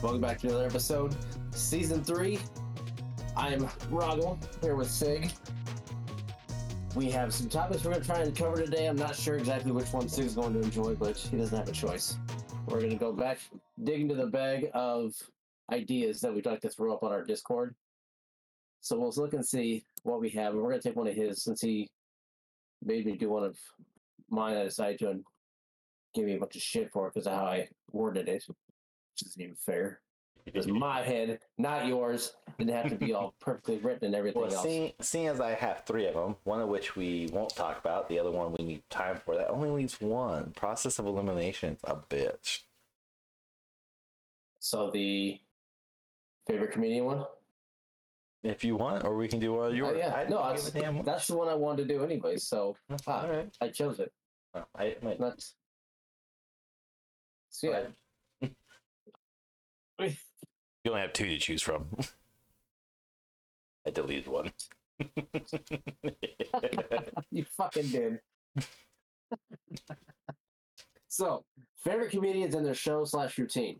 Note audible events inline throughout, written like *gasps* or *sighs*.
Welcome back to another episode, season three. I'm Rahgel here with Sig. We have some topics we're going to try and cover today. I'm not sure exactly which one Sig's going to enjoy, but he doesn't have a choice. We're going to go back, dig into the bag of ideas that we'd like to throw up on our Discord. So we'll look and see what we have. And we're going to take one of his since he made me do one of mine. I decided to give me a bunch of shit for it because of how I worded it, which isn't even fair. It was my head, not yours. Didn't have to be all *laughs* perfectly written and everything Well, else. seeing, seeing as I have three of them, one of which we won't talk about, the other one we need time for, that only leaves one. Process of elimination's a bitch. So the favorite comedian one? If you want, or we can do one of yours. Oh, yeah, I no, that's, give a damn. that's the one I wanted to do anyway. So ah, all right. I chose it. Oh, I, might Not. So yeah, You only have two to choose from. I deleted one. *laughs* you fucking did. *laughs* so favorite comedians and their show slash routine.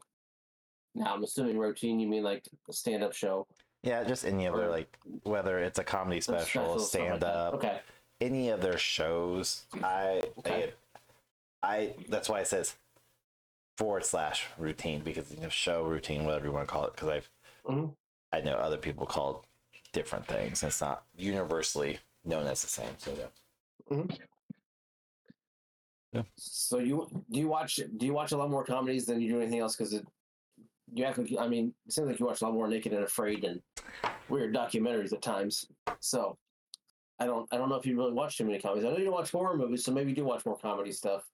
Now I'm assuming routine you mean like a stand up show. yeah, just any of their like, whether it's a comedy special, Special, stand that. up, Okay. any of their shows. I, Okay. I, I, that's why it says forward slash routine because you know show routine, whatever you want to call it. Because I've, Mhm. I know other people call it different things. It's not universally known as the same. So yeah. So you do you watch do you watch a lot more comedies than you do anything else? Because it you have like I mean it seems like you watch a lot more Naked and Afraid and weird documentaries at times. So I don't I don't know if you really watch too many comedies. I know you don't watch horror movies, so maybe you do watch more comedy stuff.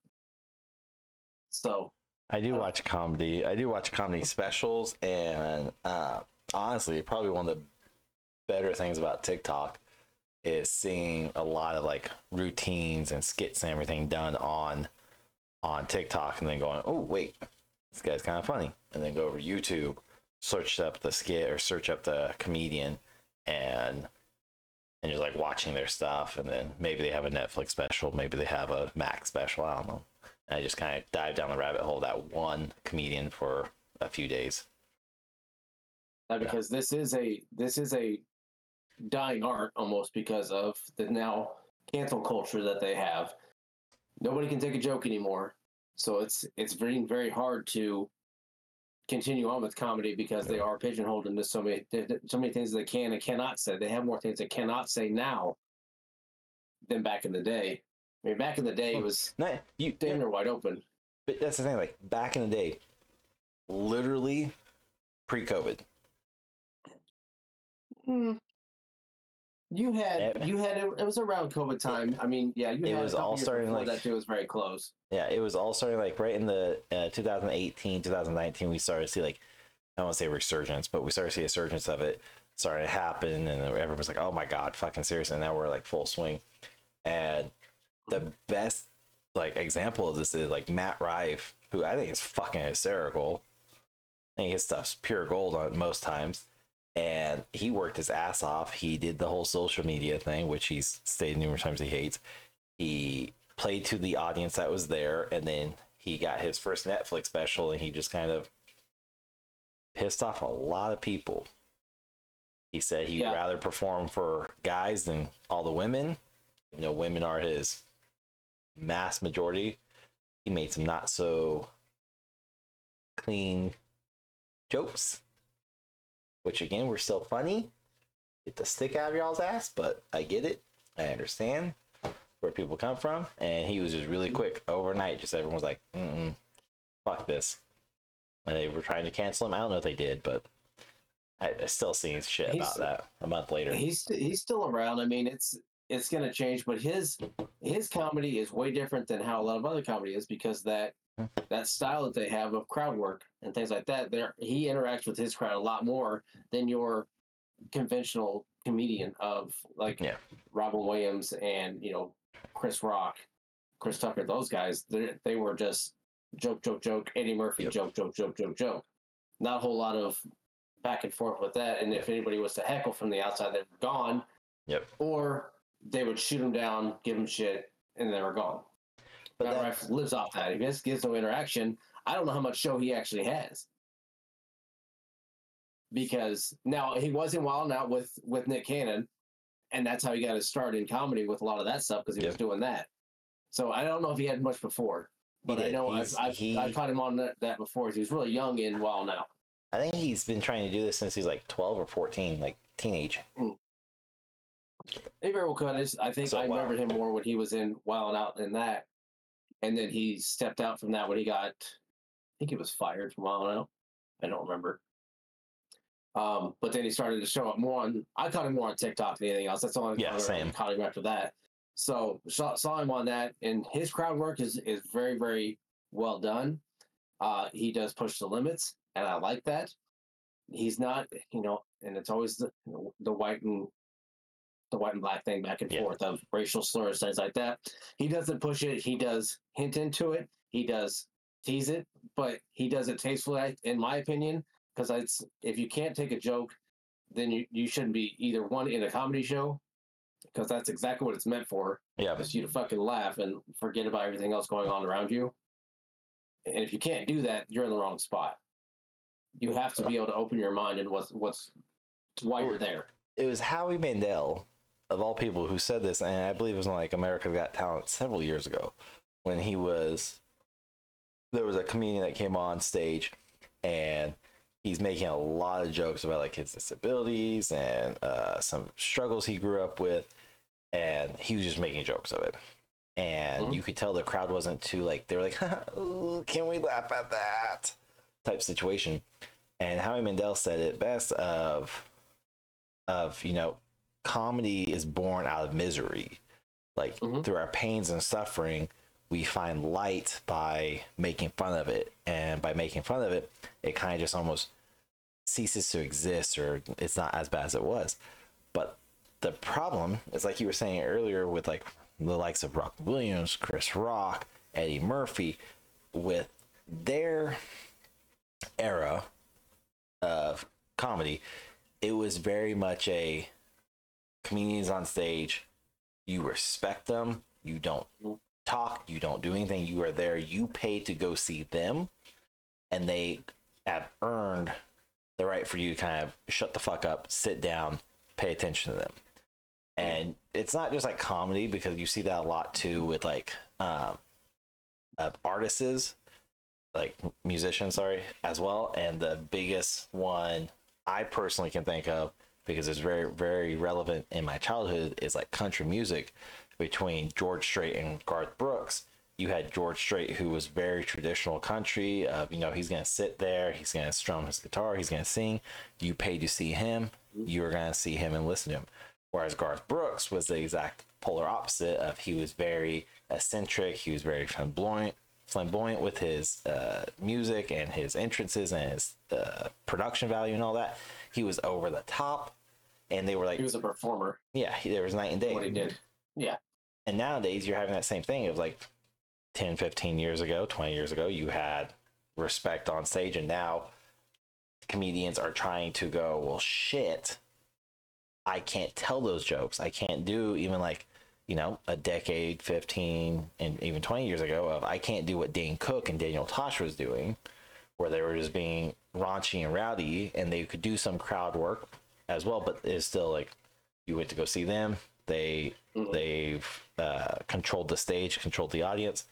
So I do Uh, watch comedy. I do watch comedy specials, and uh, honestly, probably one of the better things about TikTok is seeing a lot of like routines and skits and everything done on on TikTok, and then going, "Oh wait, this guy's kind of funny," and then go over YouTube, search up the skit or search up the comedian, and and you're like watching their stuff, and then maybe they have a Netflix special, maybe they have a Mac special. I don't know. I just kind of dive down the rabbit hole that one comedian for a few days. uh, because this is a this is a dying art almost because of the now cancel culture that they have. Nobody can take a joke anymore, so it's it's very very hard to continue on with comedy because they are pigeonholed into so many so many things they can and cannot say. They have more things they cannot say now than back in the day. I mean, back in the day, it was No, you, damn near wide open. but that's the thing. Like back in the day, literally pre-COVID, You had Eh. you had it was around COVID time. I mean, yeah, you It had was all starting, like- that too was very close. yeah, it was all starting like right in the uh, 2018, 2019. We started to see like I don't want to say resurgence, but we started to see a surgence of it starting to happen, and everyone was like, "Oh my god, fucking serious!" And now we're like full swing. And the best like example of this is like Matt Rife, who I think is fucking hysterical. I think his stuff's pure gold on most times. And he worked his ass off. He did the whole social media thing, which he's stated numerous times he hates. He played to the audience that was there, and then he got his first Netflix special, and he just kind of pissed off a lot of people. He said he'd Yeah. rather perform for guys than all the women. You know, women are his mass majority. He made some not so clean jokes, which again were still funny. Get the stick out of y'all's ass, but I get it. I understand where people come from. And he was just really quick overnight. Just everyone was like, mm fuck this. And they were trying to cancel him. I don't know if they did, but I, I still seeing shit He's- about that a month later. He's he's still around. I mean, it's it's gonna change, but his his comedy is way different than how a lot of other comedy is because that that style that they have of crowd work and things like that. There, he interacts with his crowd a lot more than your conventional comedian of like Yeah. Robin Williams and you know Chris Rock, Chris Tucker. Those guys, they they were just joke, joke, joke. Eddie Murphy, Yep. joke, joke, joke, joke, joke. Not a whole lot of back and forth with that. And if anybody was to heckle from the outside, they're gone. Yep. Or they would shoot him down, give him shit, and they were gone. But Matt that- Rife lives off that. If he just gives no interaction, I don't know how much show he actually has. because now he was in wild Out with with Nick Cannon, and that's how he got his start in comedy with a lot of that stuff because he was doing that. So I don't know if he had much before, but I know I've, I've, he- I caught him on that, that before. He was really young in Wild Out. I think he's been trying to do this since he's like 12 or 14, like teenage. He very well could. It's- I think So, I wow. remembered him more when he was in Wild Out than that, and then he stepped out from that when he got. I think he was fired from Wild Out. I don't remember. Um, but then he started to show up more on. I caught him more on TikTok than anything else. That's all only Yeah, I same. caught him after that. So saw, saw him on that, and his crowd work is is very very well done. Uh, he does push the limits, and I like that. He's not, you know, and it's always the the white and the white and black thing back and Yeah. forth of racial slurs, things like that. He doesn't push it. He does hint into it. He does tease it, but he does it tastefully, in my opinion. Because it's if you can't take a joke, then you, you shouldn't be either one in a comedy show, because that's exactly what it's meant for, Yeah, just you to fucking laugh and forget about everything else going on around you. And if you can't do that, you're in the wrong spot. You have to be able to open your mind and what's what's why you're there. it was Howie Mandel, of all people, who said this, and I believe it was like America's Got Talent several years ago, when he was there was a comedian that came on stage, and he's making a lot of jokes about like his disabilities and uh, some struggles he grew up with, and he was just making jokes of it. And Mhm. you could tell the crowd wasn't too like they were like, *laughs* "Can we laugh at that?" type situation. And Howie Mandel said it best of of you know comedy is born out of misery. Like Mhm. through our pains and suffering we find light by making fun of it. And by making fun of it it kind of just almost ceases to exist or it's not as bad as it was. But the problem is like you were saying earlier with like the likes of rock williams chris rock eddie murphy with their era of comedy it was very much a comedians on stage you respect them you don't talk you don't do anything you are there you pay to go see them and they have earned the right for you to kind of shut the fuck up sit down pay attention to them. And it's not just like comedy because you see that a lot too with like um uh, artists like musicians sorry as well. And the biggest one i personally can think of because it's very very relevant in my childhood is like country music between george strait and garth brooks. You had george strait who was very traditional country of you know he's gonna sit there he's gonna strum his guitar he's gonna sing. You paid to see him you're gonna see him and listen to him. Whereas garth brooks was the exact polar opposite of he was very eccentric he was very flamboyant flamboyant with his uh, music and his entrances and his uh, production value and all that. He was over the top, and they were like, He was a performer. yeah, he- there was night and day. What he did. Yeah. And nowadays, you're having that same thing of like 10, 15 years ago, 20 years ago, you had respect on stage, and now comedians are trying to go, well, shit, I can't tell those jokes. I can't do even like, you know, a decade, 15, and even 20 years ago of I can't do what Dane Cook and Daniel Tosh was doing, where they were just being raunchy and rowdy, and they could do some crowd work as well, but it's still like you went to go see them. They Mhm. they've uh, controlled the stage, controlled the audience,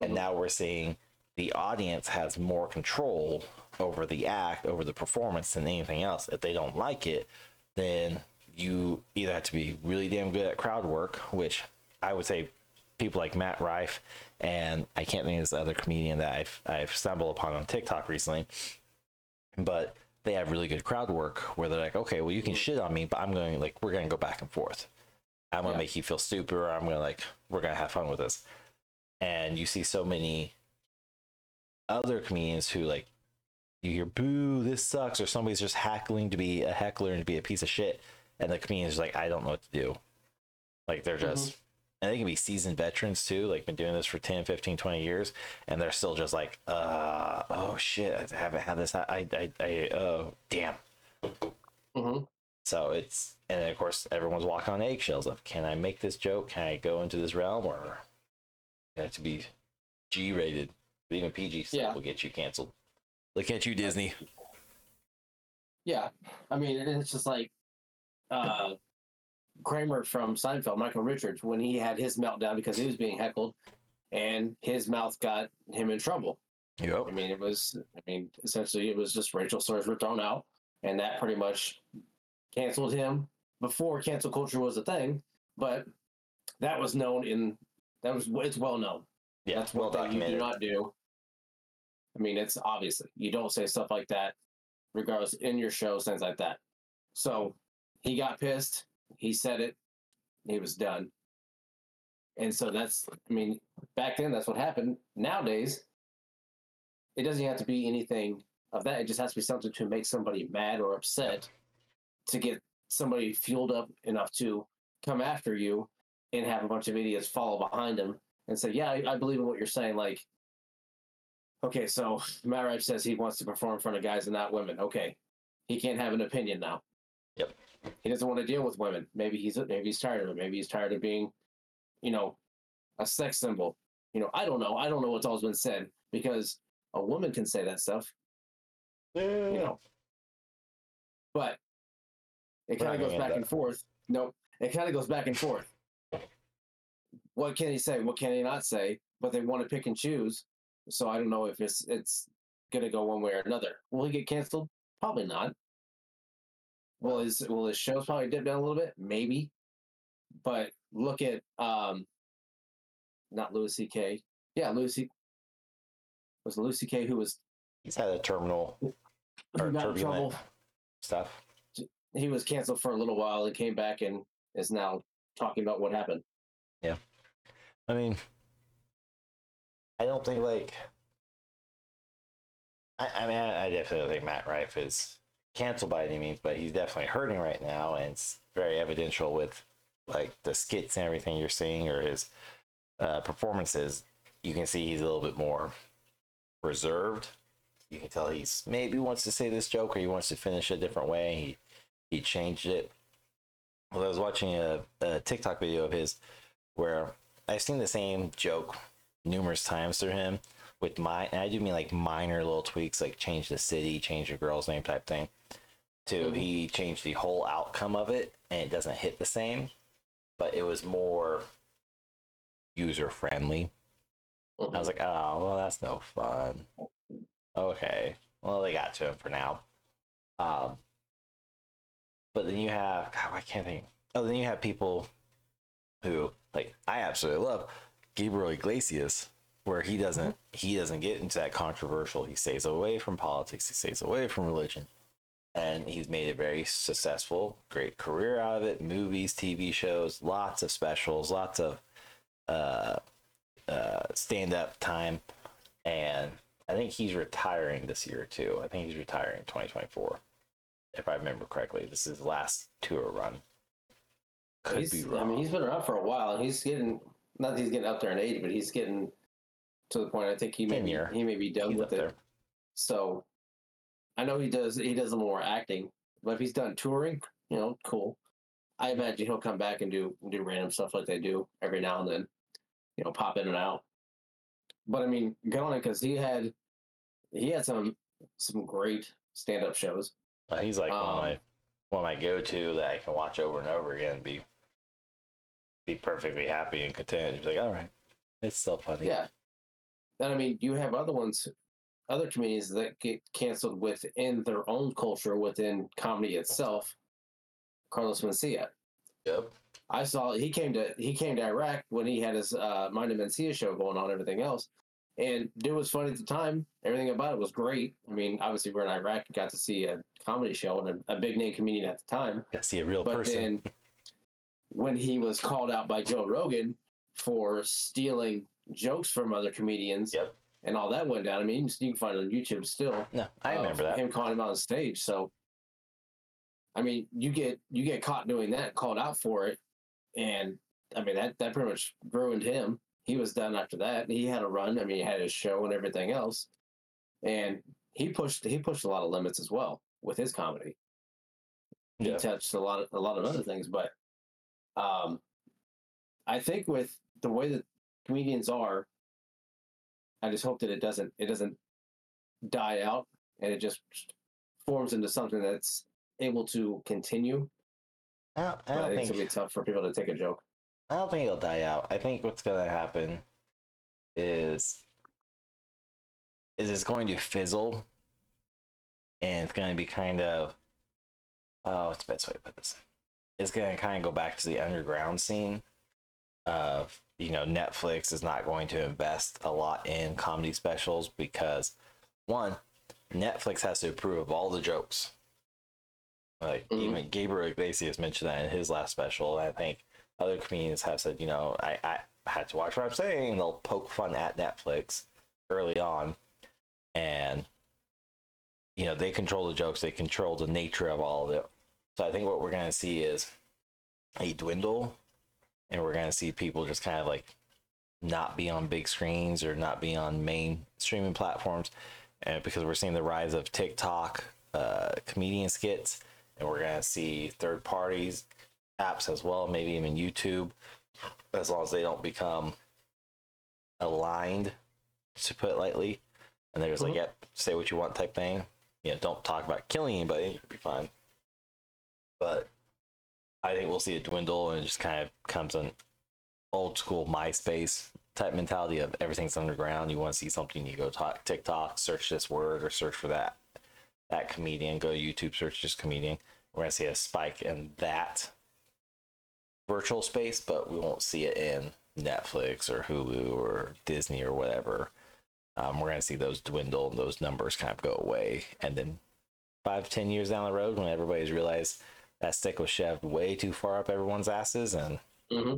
and now we're seeing the audience has more control over the act, over the performance than anything else. If they don't like it, then you either have to be really damn good at crowd work, which I would say people like Matt Rife and I can't think of this other comedian that I've I've stumbled upon on TikTok recently, but they have really good crowd work where they're like, okay, well you can shit on me, but I'm going like we're gonna go back and forth. I'm gonna Yeah. make you feel stupid, or I'm gonna like we're gonna have fun with this. And you see so many other comedians who like you hear boo this sucks or somebody's just hackling to be a heckler and to be a piece of shit and the comedian's like i don't know what to do like they're mm-hmm. just and they can be seasoned veterans too like been doing this for 10 15 20 years and they're still just like uh oh shit i haven't had this i i, I oh damn. Hmm so it's and then of course everyone's walking on eggshells of can i make this joke? Can i go into this realm? Or I have to be g rated even pg stuff Yeah. will get you canceled. Look at you disney. Yeah, I mean, it's just like uh, Kramer from Seinfeld, Michael Richards, when he had his meltdown because he was being heckled, and his mouth got him in trouble. Yep. I mean, it was, I mean, essentially, it was just Rachel slurs were thrown out, and that pretty much canceled him before cancel culture was a thing. But that was known in that was it's well known. Yeah. That's one thing you do not do. I mean, it's obviously you don't say stuff like that, regardless in your shows, things like that. So he got pissed. He said it. He was done. And so that's, I mean, back then that's what happened. Nowadays, it doesn't have to be anything of that. It just has to be something to make somebody mad or upset to get somebody fueled up enough to come after you and have a bunch of idiots follow behind him and say, "Yeah, I, I believe in what you're saying." Like, okay, so *laughs* Matt Rife says he wants to perform in front of guys and not women. Okay, he can't have an opinion now. Yep. He doesn't want to deal with women. Maybe he's maybe he's tired of it. Maybe he's tired of being, you know, a sex symbol. You know, I don't know. I don't know what's always been said because a woman can say that stuff. Yeah. You know, but it kind of goes back get and forth. No, it kind of goes back and forth. What can he say? What can he not say? But they want to pick and choose. So I don't know if it's it's gonna go one way or another. Will he get canceled? Probably not. Will his will his shows probably dip down a little bit? Maybe. But look at um not Louis C.K. Yeah, Lucy Was Lucy C.K. who was He's had a terminal or turbulent trouble? stuff. He was canceled for a little while and came back and is now talking about what happened. Yeah. I mean, I don't think like. I, I mean, I, I definitely think Matt Rife is canceled by any means, but he's definitely hurting right now, and it's very evidential with like the skits and everything you're seeing or his uh, performances. You can see he's a little bit more reserved. You can tell he's maybe wants to say this joke or he wants to finish a different way. He he changed it. Well, I was watching a, a TikTok video of his where I've seen the same joke numerous times through him with my, and I do mean like minor little tweaks, like change the city, change the girl's name type thing. To Mhm. he changed the whole outcome of it, and it doesn't hit the same, but it was more user friendly. I was like, oh, well, that's no fun. Okay, well, they got to him for now. Um, but then you have, God, I can't think. Oh, then you have people who, like, I absolutely love Gabriel Iglesias, where he doesn't he doesn't get into that controversial. He stays away from politics. He stays away from religion, and he's made a very successful, great career out of it. Movies, TV shows, lots of specials, lots of uh, uh, stand up time, and I think he's retiring this year too. I think he's retiring 2024, if I remember correctly. This is his last tour run. Could He's- be wrong. I mean, he's been around for a while, and he's getting not that he's getting up there in age, but he's getting to the point. I think he may be, he may be done He's with it. there. So I know he does he does a little more acting, but if he's done touring, you know, cool. I imagine he'll come back and do do random stuff like they do every now and then, you know, pop in and out. But I mean, him because he had he had some some great stand up shows. Uh, he's like one of Um, my one of my go to that I can watch over and over again and be be perfectly happy and content. He's like, all right, it's still funny. Yeah. And I mean, you have other ones, other comedians that get canceled within their own culture, within comedy itself. Carlos Mencia. Yep. I saw he came to he came to Iraq when he had his uh, Mind of Mencia show going on, everything else. And dude was funny at the time. Everything about it was great. I mean, obviously we're in Iraq, and got to see a comedy show and a, a big name comedian at the time. Got to see a real But person. then when he was called out by Joe Rogan for stealing jokes from other comedians Yep. and all that went down, I mean, you can- find it on YouTube still. No, I of remember that. Him calling him on stage. So, I mean, you get you get caught doing that, called out for it, and I mean that that pretty much ruined him. He was done after that. He had a run. I mean, he had his show and everything else, and he pushed he pushed a lot of limits as well with his comedy he Yeah. touched a lot of a lot of other things, but um, I think with the way that comedians are, I just hope that it doesn't it doesn't die out and it just forms into something that's able to continue. I don't, I But I don't think it's think gonna be tough for people to take a joke. I don't think it'll die out. I think what's gonna happen is is it's going to fizzle and it's gonna be kind of oh what's the best way to put this? It's gonna kind of go back to the underground scene of you know, Netflix is not going to invest a lot in comedy specials because one, Netflix has to approve of all the jokes. Like Mhm. even Gabriel Iglesias mentioned that in his last special. I think other comedians have said, you know, I, I had to watch what I'm saying. They'll poke fun at Netflix early on. And, you know, they control the jokes, they control the nature of all of it. So I think what we're going to see is a dwindle, and we're going to see people just kind of like not be on big screens or not be on main streaming platforms. And because we're seeing the rise of TikTok uh, comedian skits, and we're going to see third parties apps as well, maybe even YouTube, as long as they don't become aligned, to put it lightly. And they're just like, Mhm. yep, say what you want type thing. You know, don't talk about killing anybody, you'll be fine. But I think we'll see it dwindle and it just kind of comes an old school MySpace type mentality of everything's underground. You want to see something, you go talk TikTok, search this word or search for that that comedian, go YouTube, search this comedian. We're gonna see a spike in that virtual space, but we won't see it in Netflix or Hulu or Disney or whatever. Um, we're gonna see those dwindle and those numbers kind of go away, and then five, ten years down the road, when everybody's realized that stick was shoved way too far up everyone's asses, and hmm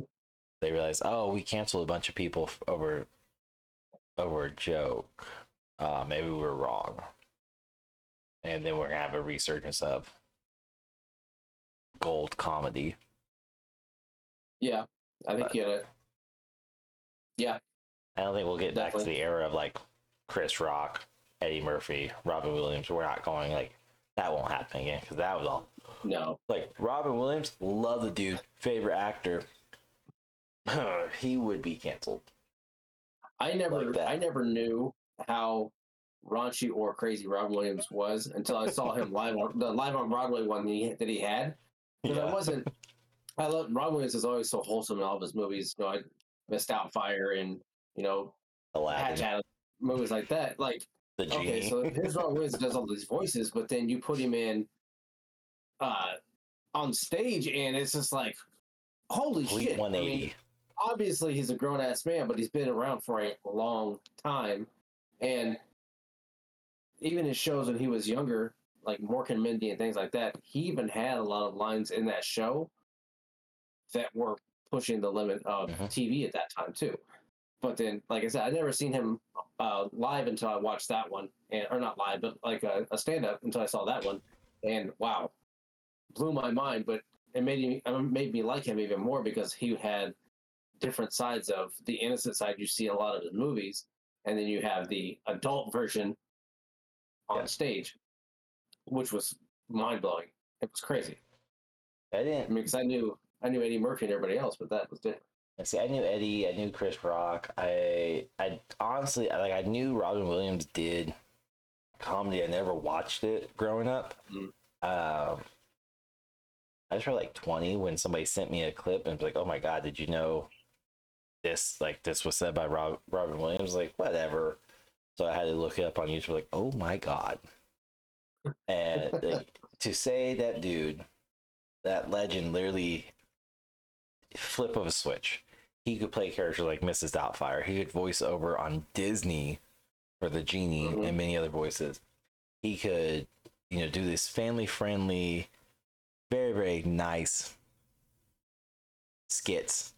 they realize, oh, we canceled a bunch of people f- over over a joke. Uh, maybe we were wrong, and then we're gonna have a resurgence of gold comedy. Yeah, I think But- you gotta. Yeah, I don't think we'll get back to the era of like Chris Rock, Eddie Murphy, Robin Williams. We're not going like that won't happen again because that was all no, like Robin Williams. Love the dude, favorite actor. *sighs* he would be canceled. I never, Like. I never knew how raunchy or crazy Robin Williams was until I saw him live on the live on Broadway one that he, that he had. Because I wasn't. I love Robin Williams is always so wholesome in all of his movies. You know, I Mrs. Doubtfire and you know Hatch Aladdin, Adam, movies like that. Like the okay, so his Robin Williams does all these voices, but then you put him in uh on stage and it's just like holy Complete shit. I mean, 180. obviously he's a grown ass man, but he's been around for a long time. And even in shows when he was younger, like Mork and Mindy and things like that, he even had a lot of lines in that show that were pushing the limit of Mhm. TV at that time too. But then, like I said, I never seen him uh, live until I watched that one, and or not live, but like a, a stand up until I saw that one, and wow, blew my mind. But it made me it made me like him even more because he had different sides of the innocent side you see in a lot of his movies, and then you have the adult version on Yeah. stage, which was mind blowing. It was crazy. I I didn't mean, because I knew I knew Eddie Murphy and everybody else, but that was different. see. I knew Eddie. I knew Chris Rock. I I honestly I- like I knew Robin Williams did comedy. I never watched it growing up. Mm. Um, I was probably like 20 when somebody sent me a clip and was like, "Oh my god, did you know this? Like this was said by Rob, Robin Williams." Like whatever. So I had to look it up on YouTube. Like, oh my god. And like, to say that dude, that legend, literally flip of a switch. He could play characters like Mrs. Doubtfire. He could voice over on Disney for the genie Mhm. and many other voices. He could, you know, do this family friendly, very, very nice skits.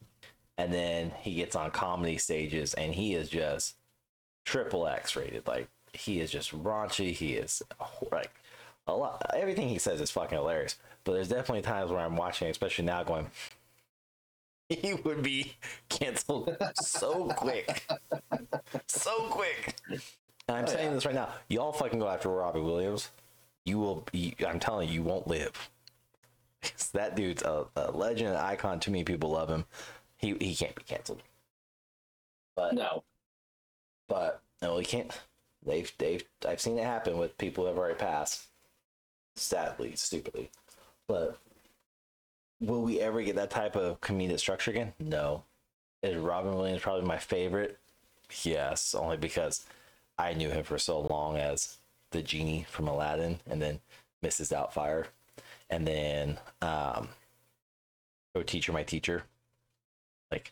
And then he gets on comedy stages and he is just triple X rated. Like he is just raunchy. He is like a lot. Everything he says is fucking hilarious. But there's definitely times where I'm watching, especially now, going, *laughs* he would be canceled so quick, so quick. And I'm Oh, saying yeah. this right now. Y'all fucking go after Robin Williams. You will. Be, I'm telling you, you won't live. That dude's a, a legend, an icon. Too many people love him. He he can't be canceled. But No, but no, he can't. They've they've I've seen it happen with people who have already passed. sadly, stupidly. But will we ever get that type of comedic structure again? No. Is Robin Williams probably my favorite? Yes, only because I knew him for so long as the genie from Aladdin, and then Mrs. Doubtfire, and then um, Oh Teacher, My Teacher. Like,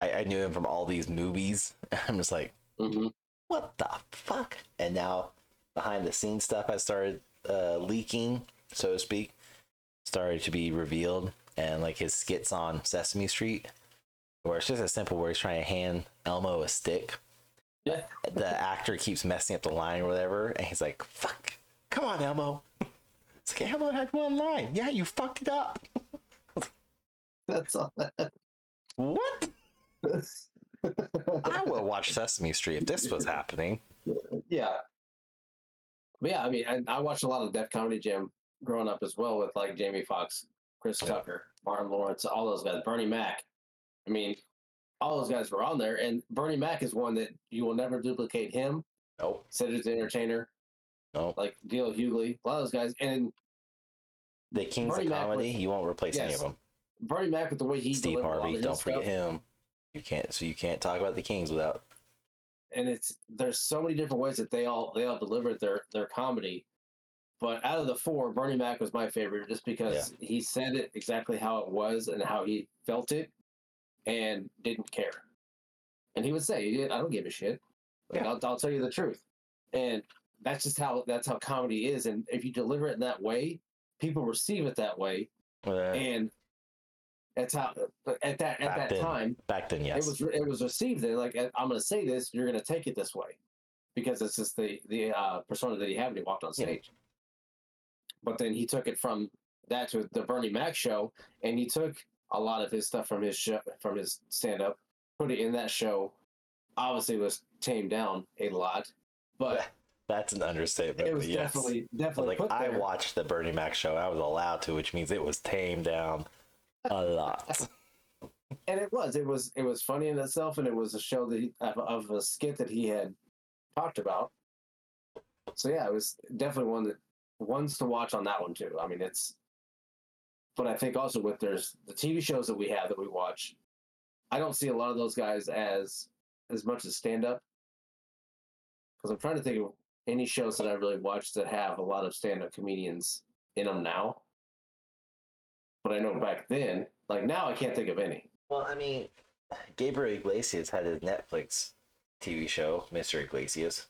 I, I knew him from all these movies. *laughs* I'm just like, hmm what the fuck? And now behind the scenes stuff has started uh, leaking, so to speak, started to be revealed. And like his skits on Sesame Street, where it's just as simple where he's trying to hand Elmo a stick. Yeah. The actor keeps messing up the line or whatever, and he's like, fuck, come on, Elmo. *laughs* It's like, Elmo had one line. Yeah, you fucked it up. That's all. What? *laughs* I will watch Sesame Street if this was happening. yeah. But yeah, I mean, I, I watched a lot of Def Comedy Jam growing up as well with like Jamie Foxx, Chris Yeah. Tucker, Martin Lawrence, all those guys, Bernie Mac. I mean, all those guys were on there, and Bernie Mac is one that you will never duplicate him. Nope. Cedric the Entertainer, Nope. like D.L. Hughley, a lot of those guys, and The Kings Bernie of Comedy, was- you won't replace any of them. Bernie Mac with the way he Steve delivered a lot Harvey, don't forget stuff, him. You can't, so you can't talk about the Kings without. and it's there's so many different ways that they all they all delivered their their comedy. But out of the four, Bernie Mac was my favorite just because he said it exactly how it was and how he felt it, and didn't care. And he would say, "I don't give a shit. Like, Yeah. I'll, I'll tell you the truth." And that's just how that's how comedy is. And if you deliver it in that way, people receive it that way, Uh, and that's how at that at Back that then, time back then, yes. it was it was received there like I'm going to say this, you're going to take it this way, because it's just the the uh, persona that he had when he walked on Yeah. stage. But then he took it from that to the Bernie Mac show, and he took a lot of his stuff from his show from his stand up, put it in that show. Obviously, it was tamed down a lot, but That's an understatement. it was yes. definitely definitely like I watched the Bernie Mac show. I was allowed to, which means it was tamed down a lot. and it was it was it was funny in itself and it was a show that he, of, of a skit that he had talked about so yeah it was definitely one that ones to watch on that one too i mean it's but i think also with there's the tv shows that we have that we watch i don't see a lot of those guys as as much as stand up because i'm trying to think of any shows that i really watched that have a lot of stand up comedians in them now but i know back then like now i can't think of any Well, I mean, Gabriel Iglesias had his Netflix TV show, Mr. Iglesias,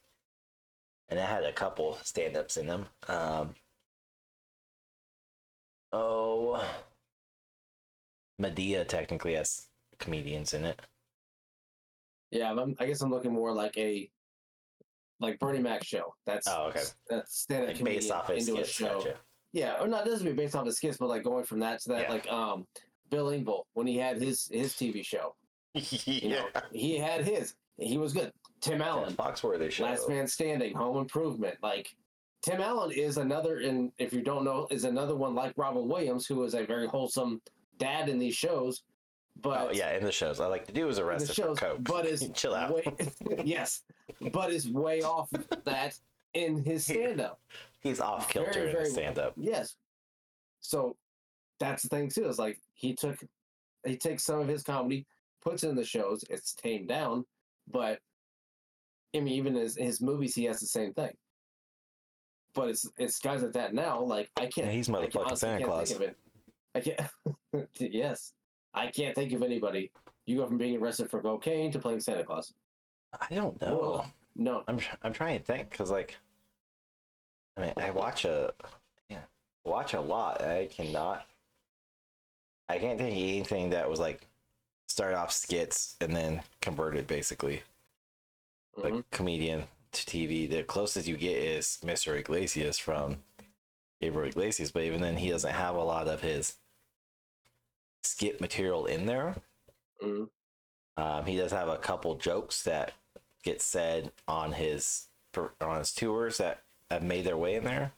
and it had a couple stand-ups in them. Um, oh, Madea technically has comedians in it. Yeah, I'm, I guess I'm looking more like a like Bernie Mac show. That's Oh, okay. That's stand up Like based off his into a skits. show. Gotcha. Yeah, or not doesn't be based off his skits, but like going from that to that, Yeah. like um Bill Engvall when he had his his TV show. *laughs* You know, he had his. He was good. Tim Allen, Foxworthy show. Last Man Standing, Home Improvement. Like Tim Allen is another, and if you don't know, is another one like Robin Williams, who is a very wholesome dad in these shows. Oh, but Oh yeah, in the shows. I like to do is the arrested shows, for coke. but is *laughs* chill out. Way, *laughs* yes, but is way off that in his stand up. He's off kilter in very the stand-up. Yes. So that's the thing too. Is like he took he takes some of his comedy, puts it in the shows. It's tamed down, but I mean, even his his movies, he has the same thing. But it's it's guys like that now. Like I can't. Yeah, he's motherfucking Santa can't Claus. Think of it. I can't. *laughs* yes, I can't think of anybody. You go from being arrested for cocaine to playing Santa Claus. I don't know. Whoa. No, I'm I'm trying to think because like, I mean, I watch a yeah, watch a lot. I cannot. I can't think of anything that was like start off skits and then converted basically like Mhm. comedian to TV. The closest you get is Mr. Iglesias from Gabriel Iglesias, but even then, he doesn't have a lot of his skit material in there. Mhm. Um, he does have a couple jokes that get said on his on his tours that have made their way in there.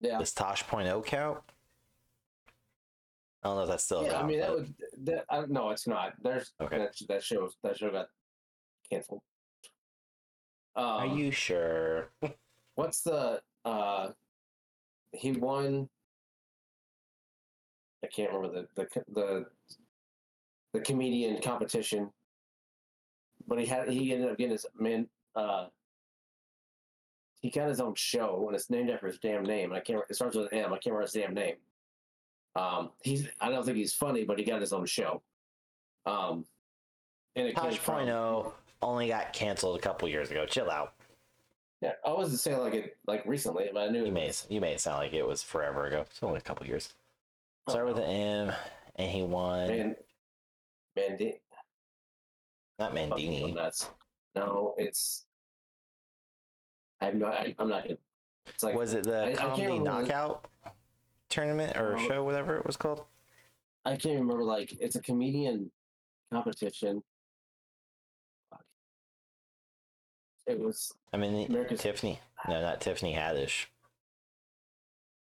yeah. Does Tosh Point O count? I don't know if that's still yeah, I mean that would that I, no, it's not. There's Okay. that that show that show got canceled. Um, Are you sure? *laughs* What's the uh, he won. I can't remember the the the the comedian competition, but he had he ended up getting his man. Uh, he got his own show, and it's named after his damn name. I can't. It starts with an M. I can't remember his damn name. Um, he's. I don't think he's funny, but he got his own show. Um, and it from- Point oh only got canceled a couple years ago. Chill out. Yeah, I wasn't saying like it like recently, but I knew You made it, you made it sound like it was forever ago. It's only a couple years. Start with an M, and he won. Man, Mandi- not Mandini. nuts. No, it's. I'm not. I, I'm not. It's like was it the I- I comedy remember. knockout tournament or show, whatever it was called? I can't remember. Like it's a comedian competition. It was I mean, America's- Tiffany. No, not Tiffany Haddish.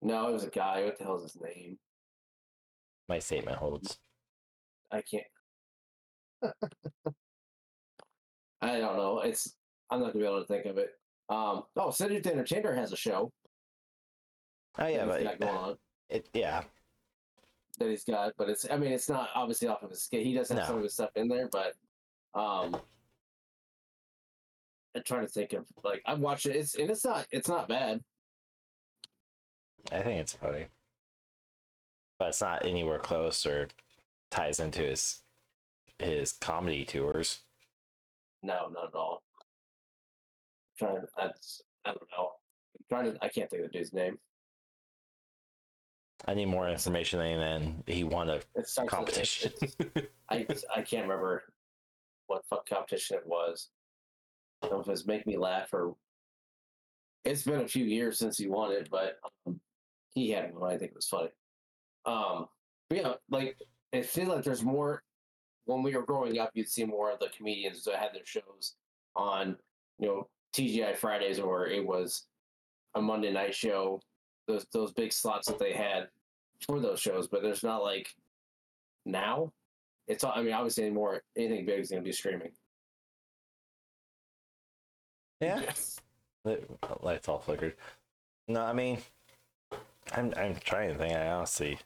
no, it was a guy. What the hell's his name? My statement holds. I can't. I don't know. It's I'm not gonna be able to think of it. Um. Oh, Cedric the Entertainer has a show. Oh yeah, but got going on. *laughs* it yeah. that he's got, but it's I mean it's not obviously off of his skate. He does have No. some of his stuff in there, but um I'm trying to think of like I've watched it. It's and it's not it's not bad. I think it's funny, but it's not anywhere close or ties into his his comedy tours. No, not at all. trying to that's I don't know. I'm trying to I can't think of the dude's name. I need more information than he won a with- competition. it's- I I can't remember what fuck competition it was. I don't know if it was make me laugh or it's been a few years since he won it, but um, he had one. I think it was funny. Um, but yeah, like it feels like there's more. When we were growing up, you'd see more of the comedians that had their shows on, you know, TGI Fridays, or it was a Monday night show. Those those big slots that they had for those shows, but there's not like now. It's all. I mean, obviously, anymore anything big is going to be streaming. yeah. The lights all flickered. No, I mean, I'm I'm trying to think. I honestly,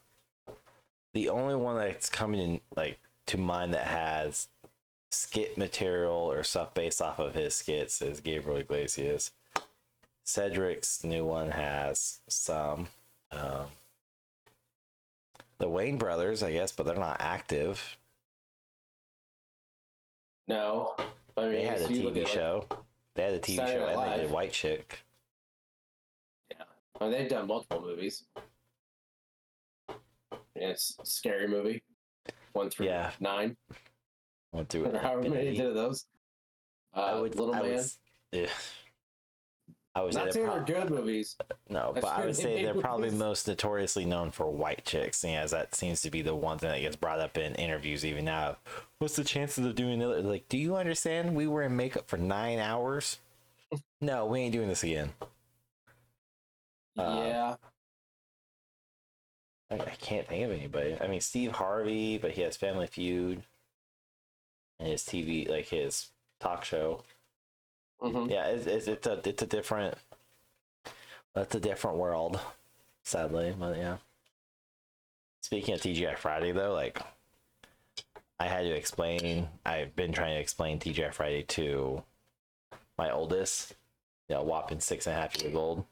the only one that's coming in like to mind that has skit material or stuff based off of his skits is Gabriel Iglesias. Cedric's new one has some. Um, the Wayans brothers, I guess, but they're not active. No, I mean, They had a so you look TV at, like, show. They had a TV Saturday show and they did White Chick. I mean, they've done multiple movies. And it's a scary movie. One through Yeah. nine, Went through *laughs* or however many did of those. Uh, I would. Little I Man. would, yeah. I would say Not they're prob- they're good movies. no, but I would say they're probably movies. most notoriously known for white chicks, seeing as that seems to be the one thing that gets brought up in interviews even now. What's the chances of doing it? Like, do you understand? We were in makeup for nine hours. *laughs* no, we ain't doing this again. Uh, yeah, I, I can't think of anybody. I mean, Steve Harvey, but he has Family Feud and his TV, like his talk show. mhm. yeah it's, it's, it's a it's a different that's a different world sadly but yeah speaking of tgi friday though like i had to explain i've been trying to explain tgi friday to my oldest you know whopping six and a half years old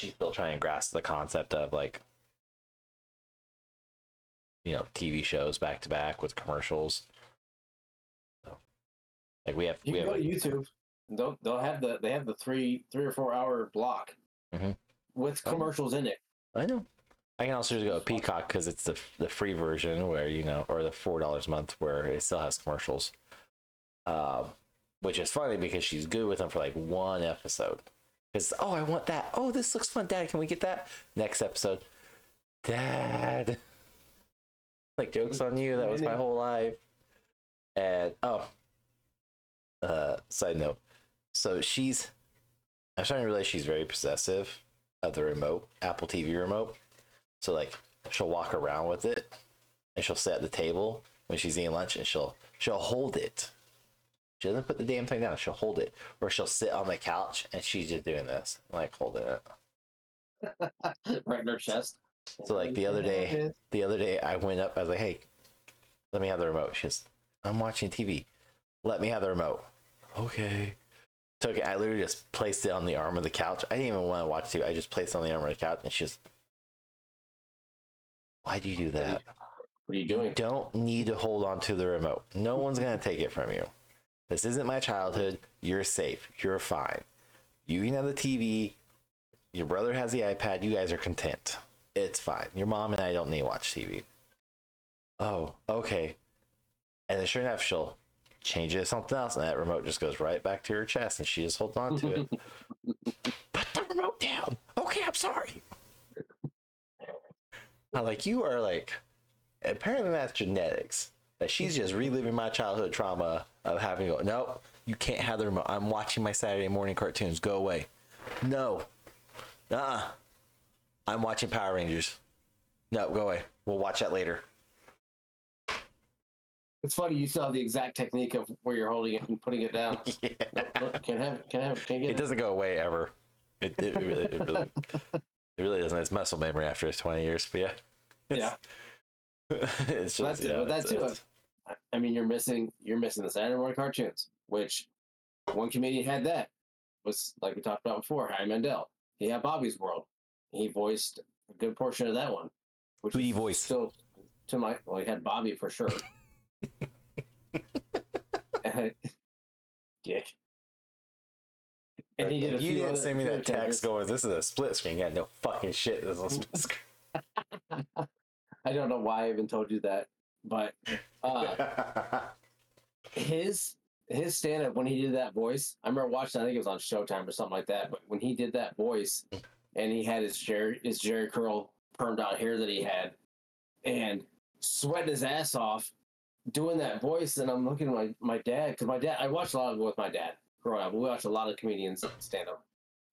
she's still trying to grasp the concept of like you know tv shows back to back with commercials so, like we have you we have go to YouTube. They'll they'll have the they have the three three or four hour block Mhm. with Oh. commercials in it. I know. I can also just go to Peacock because it's the the free version where you know, or the four dollars a month where it still has commercials. Um, which is funny because she's good with them for like one episode. Because oh, I want that. Oh, this looks fun, Dad. Can we get that next episode? Dad, *laughs* like jokes on you. That was my whole life. And oh, uh, side note. So she's. I'm starting to realize she's very possessive of the remote, Apple TV remote. So like she'll walk around with it and she'll sit at the table when she's eating lunch and she'll she'll hold it She doesn't put the damn thing down. She'll hold it, or she'll sit on the couch and she's just doing this, like holding it. *laughs* right in her chest. So like the other day, the other day I went up. I was like, "Hey, let me have the remote." She goes, "I'm watching TV. Let me have the remote." Okay. Took it. I literally just placed it on the arm of the couch. I didn't even want to watch TV. I just placed it on the arm of the couch, and she's, "Why do you do that? What are you doing? Don't need to hold on to the remote. No one's gonna take it from you. This isn't my childhood. You're safe. You're fine. You can have the TV. Your brother has the iPad. You guys are content. It's fine. Your mom and I don't need to watch TV. Oh, okay. And then sure enough, she'll change it to something else, and that remote just goes right back to her chest, and she just holds on to it. *laughs* Put the remote down. Okay, I'm sorry. I'm like, you are like, apparently that's genetics. That she's just reliving my childhood trauma of having to go, nope, you can't have the remote. I'm watching my Saturday morning cartoons. Go away. No. Uh uh I'm watching Power Rangers. No, go away. We'll watch that later. It's funny you still have the exact technique of where you're holding it and putting it down. *laughs* Yeah. Look, have it. Can't have. Can't get It it. doesn't go away ever. It, it really, it really, it really doesn't. It's muscle memory after 20 years. But yeah. Yeah. *laughs* it's just, that's it. yeah, But that's it's- I mean, you're missing. You're missing the Saturday morning cartoons, which one comedian had that was like we talked about before. Howie Mandel. He had Bobby's World. He voiced a good portion of that one. Which is you? Still, to my well, he had Bobby for sure. and, *laughs* *laughs* dick. And he did you didn't send me that text going, this is a split screen. Yeah, no fucking shit. This is a split *laughs* screen. I don't know why I even told you that, but uh, his his stand up when he did that voice, I remember watching. I think it was on Showtime or something like that. But when he did that voice, and he had his Jerry his Jheri curl permed out hair that he had, and sweating his ass off doing that voice, and I'm looking at my my dad because my dad I watched a lot of it with my dad growing up. We watched a lot of comedians stand up,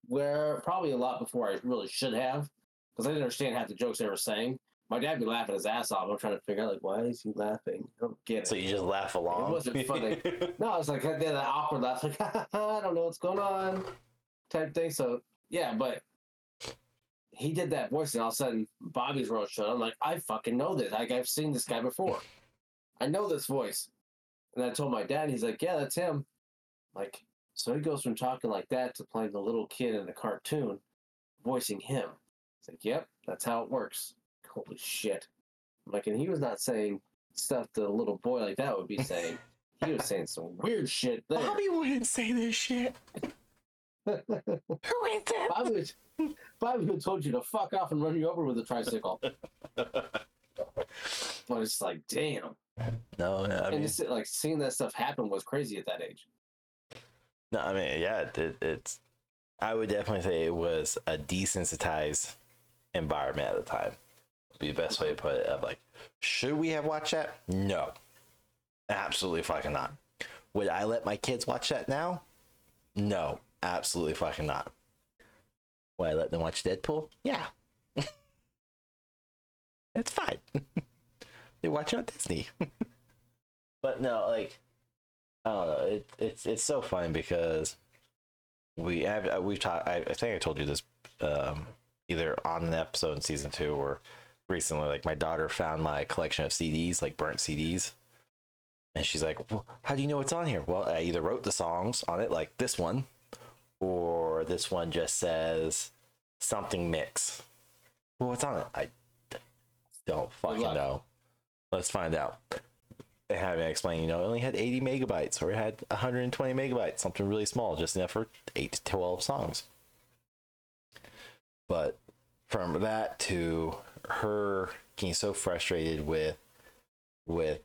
where probably a lot before I really should have because I didn't understand half the jokes they were saying. My dad be laughing his ass off. I'm trying to figure out like why is he laughing? I don't get it. so you just laugh along. It wasn't funny. *laughs* No, I was like, that awkward laugh, like, *laughs* I don't know what's going on, type thing. So, yeah, but he did that voice, and all of a sudden, Bobby's World showed. I'm like, I fucking know this. Like, I've seen this guy before. I know this voice. And I told my dad, he's like, Yeah, that's him. Like, so he goes from talking like that to playing the little kid in the cartoon, voicing him. It's like, Yep, that's how it works. Holy shit. Like, and he was not saying stuff that a little boy like that would be saying. *laughs* He was saying some weird shit there. Bobby wouldn't say this shit. *laughs* Who is that? Bobby, was, Bobby who told you to fuck off and run you over with a tricycle. *laughs* but it's like, damn. No, no, I and mean, just like seeing that stuff happen was crazy at that age. no, I mean, yeah, it, it's. I would definitely say it was a desensitized environment at the time. Be the best way to put it. Like, should we have watched that? No, absolutely fucking not. Would I let my kids watch that now? No, absolutely fucking not. Would I let them watch Deadpool? Yeah, *laughs* it's fine. *laughs* they watch it on Disney. *laughs* but no, like I don't know. It, it's it's so fun because we have uh, we've talked. I, I think I told you this um, either on an episode in season two or recently. Like my daughter found my collection of CDs, like burnt CDs, and she's like, well, "How do you know what's on here?" Well, I either wrote the songs on it, like this one, or this one just says something mix. Well, what's on it? i don't fucking know. Let's find out. They had me explain, you know, it only had 80 megabytes or it had 120 megabytes, something really small, just enough for 8 to 12 songs. But from that to her getting so frustrated with with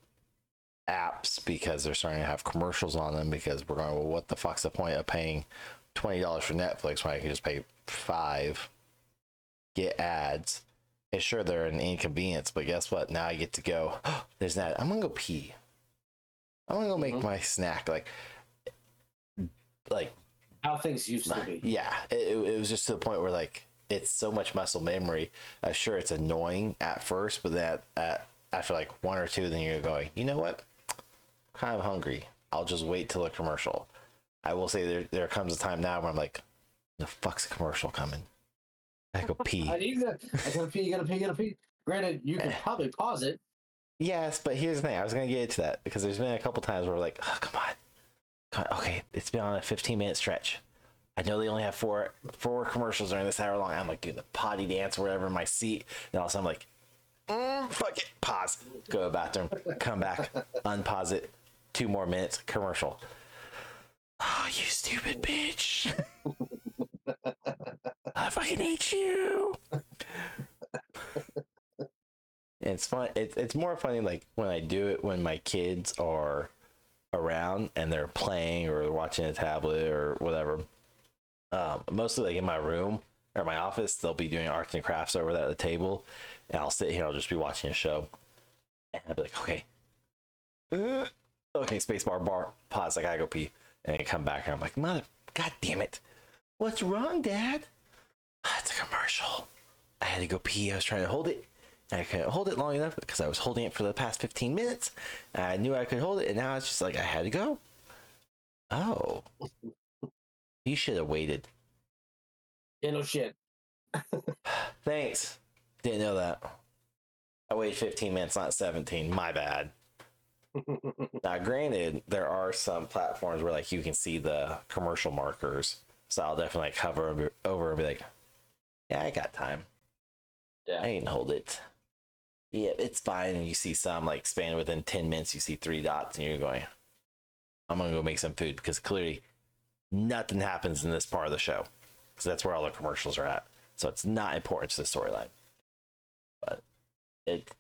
apps because they're starting to have commercials on them because we're going, well, what the fuck's the point of paying $20 for Netflix when I can just pay five, get ads, and sure they're an inconvenience, but guess what? Now I get to go. *gasps* there's that. I'm gonna go pee. I'm gonna go make Mhm. my snack. Like, like How things used to be. *laughs* yeah. It it was just to the point where like it's so much muscle memory. I'm sure it's annoying at first, but that at after like one or two, then you're going. You know what? kind of hungry. I'll just wait till a commercial. I will say there there comes a time now where I'm like, the fuck's a commercial coming? I go *laughs* pee. I need to. I gotta pee. You gotta pee. Gotta pee. Granted, you can *sighs* probably pause it. Yes, but here's the thing. I was gonna get into that because there's been a couple times where we're like, oh, come on. come on, okay, it's been on a 15 minute stretch. I know they only have four four commercials during this hour long. I'm like doing the potty dance or whatever in my seat, and all of a sudden I'm like, mm, fuck it, pause, go to the bathroom, come back, unpause it, two more minutes, commercial. Oh, you stupid bitch! *laughs* I fucking hate you. it's fun. It's it's more funny like when I do it when my kids are around and they're playing or watching a tablet or whatever. Um, mostly like in my room or my office, they'll be doing arts and crafts over there at the table, and I'll sit here. I'll just be watching a show, and I'll be like, okay, *laughs* okay, spacebar, bar, pause. Like, I gotta go pee, and I come back and I'm like, mother, god damn it, what's wrong, Dad? "Ah, *sighs* It's a commercial. I had to go pee. I was trying to hold it. I couldn't hold it long enough because I was holding it for the past 15 minutes. I knew I could hold it, and now it's just like I had to go. Oh. You should have waited. Yeah, no shit. *laughs* Thanks. Didn't know that. I waited 15 minutes, not 17. My bad. *laughs* Now, granted, there are some platforms where like you can see the commercial markers, so I'll definitely like hover over, over and be like, "Yeah, I got time. Yeah, I can hold it. Yeah, it's fine." And you see some like span within 10 minutes, you see three dots, and you're going, "I'm gonna go make some food," because clearly nothing happens in this part of the show, because that's where all the commercials are at. So it's not important to the storyline, but it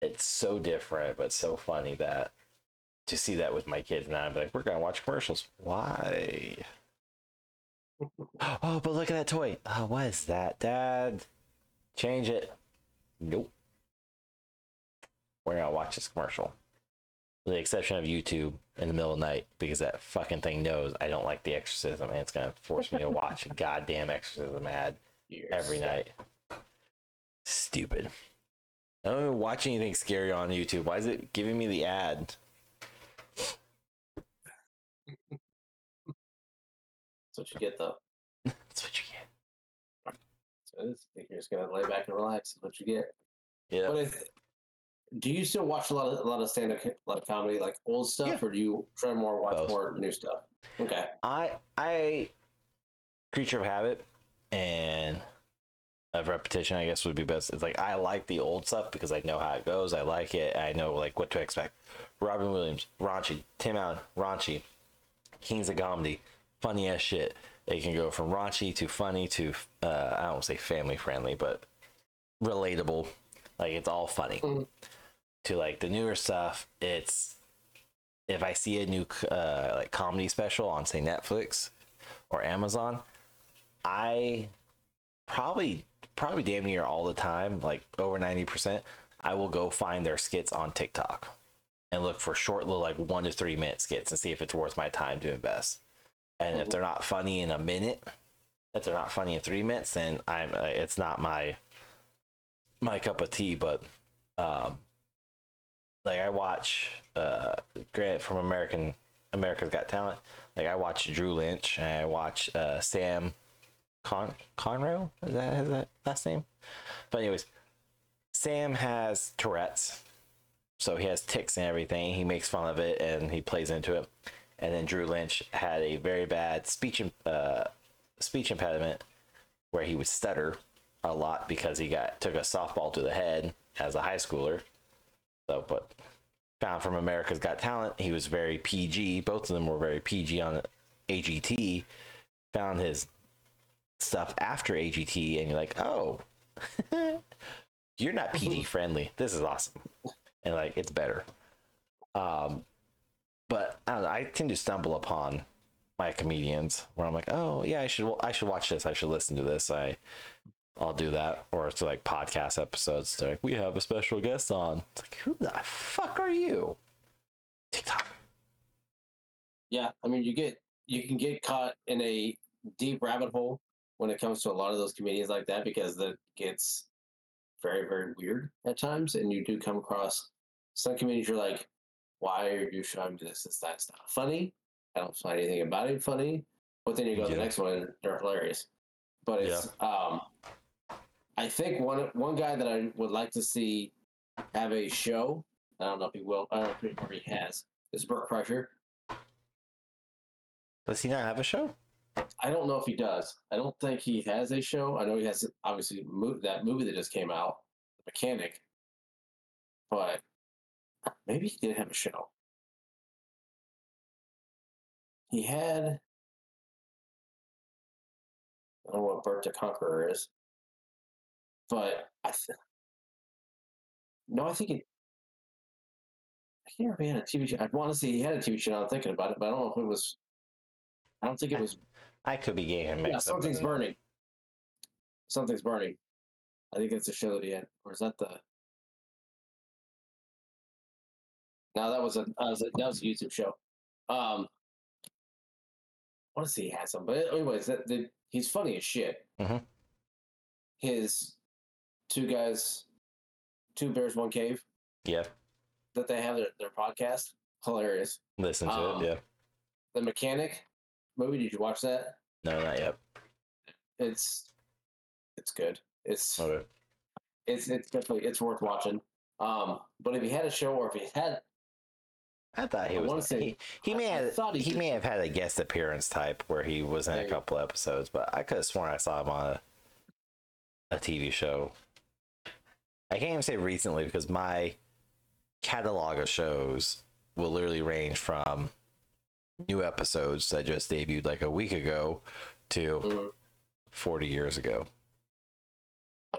it's so different, but so funny that to see that with my kids now, I'm like, we're gonna watch commercials. Why? *laughs* oh, but look at that toy. Oh, what is that, Dad? Change it. Nope. We're gonna watch this commercial. With the exception of YouTube in the middle of the night, because that fucking thing knows I don't like the exorcism and it's gonna force me to watch a *laughs* goddamn exorcism ad every night. Stupid. I don't even watch anything scary on YouTube. Why is it giving me the ad? That's what you get, though. *laughs* That's what you get. So it's- You're just gonna lay back and relax. That's what you get. Yeah. But do you still watch a lot of a lot of stand up, a lot of comedy, like old stuff, Yeah. or do you try more watch Both. more new stuff? Okay. I I creature of habit and of repetition I guess would be best. It's like I like the old stuff because I know how it goes. I like it. I know like what to expect. Robin Williams, raunchy. Tim Allen, raunchy. Kings of Comedy, funny as shit. It can go from raunchy to funny to uh, I don't say family friendly, but relatable. Like it's all funny. Mhm. To like the newer stuff, it's if I see a new uh, like comedy special on say Netflix or Amazon, I probably probably damn near all the time, like over ninety percent, I will go find their skits on TikTok and look for short little like one to three minute skits and see if it's worth my time to invest. And if they're not funny in a minute, if they're not funny in three minutes, then I'm uh, it's not my my cup of tea. But um, like I watch uh Grant from American America's Got Talent. Like I watch Drew Lynch and I watch uh Sam Con Comroe. Is that his last name? But anyways, Sam has Tourette's, so he has ticks and everything. He makes fun of it and he plays into it. And then Drew Lynch had a very bad speech uh, speech impediment where he would stutter a lot because he got took a softball to the head as a high schooler. So, but found from America's Got Talent, he was very PG. Both of them were very PG on AGT. Found his stuff after AGT, and you're like, oh, *laughs* you're not *laughs* PG friendly. This is awesome, and like it's better. Um, but I don't know. I tend to stumble upon my comedians where I'm like, oh yeah, I should I should watch this. I should listen to this. I I'll do that. Or it's like podcast episodes. They're like, we have a special guest on. It's like, who the fuck are you? TikTok. Yeah, I mean, you get you can get caught in a deep rabbit hole when it comes to a lot of those comedians like that because that gets very very weird at times, and you do come across some comedians you're like, why are you showing me this? This that's not funny. I don't find anything about it funny. But then you go to the next one, they're hilarious. But it's um, I think one one guy that I would like to see have a show. I don't know if he will. I don't know if he has. Is Bert Kreischer. Does he not have a show? I don't know if he does. I don't think he has a show. I know he has obviously mo- that movie that just came out, The Mechanic, but maybe he did have a show. He had. I don't know what Bert the Conqueror is, but I. Th- no, I think it. I can't remember he had a TV show. I want to say he had a TV show. I'm thinking about it, but I don't know if it was. I don't think it was I could be getting him mixed yeah, up. something's burning. Something's burning. I think that's a show that he had, or is that the? No, that was a that was a, that was a YouTube show. Um, I want to see he has some, but anyways, that the, he's funny as shit. Mhm. His two guys, two bears, one cave Yeah, that they have their, their podcast, hilarious. listen to Um, it. Yeah, The mechanic movie, did you watch that? no, not yet. It's it's good. It's Okay. it's it's definitely it's worth watching. Um, but if he had a show or if he had, I thought he I was. say- he, he I- may I have. thought he He may have had a guest appearance type where he was in a couple episodes, but I could have sworn I saw him on a, a TV show. I can't even say recently because my catalog of shows will literally range from new episodes that just debuted like a week ago to mm, 40 years ago.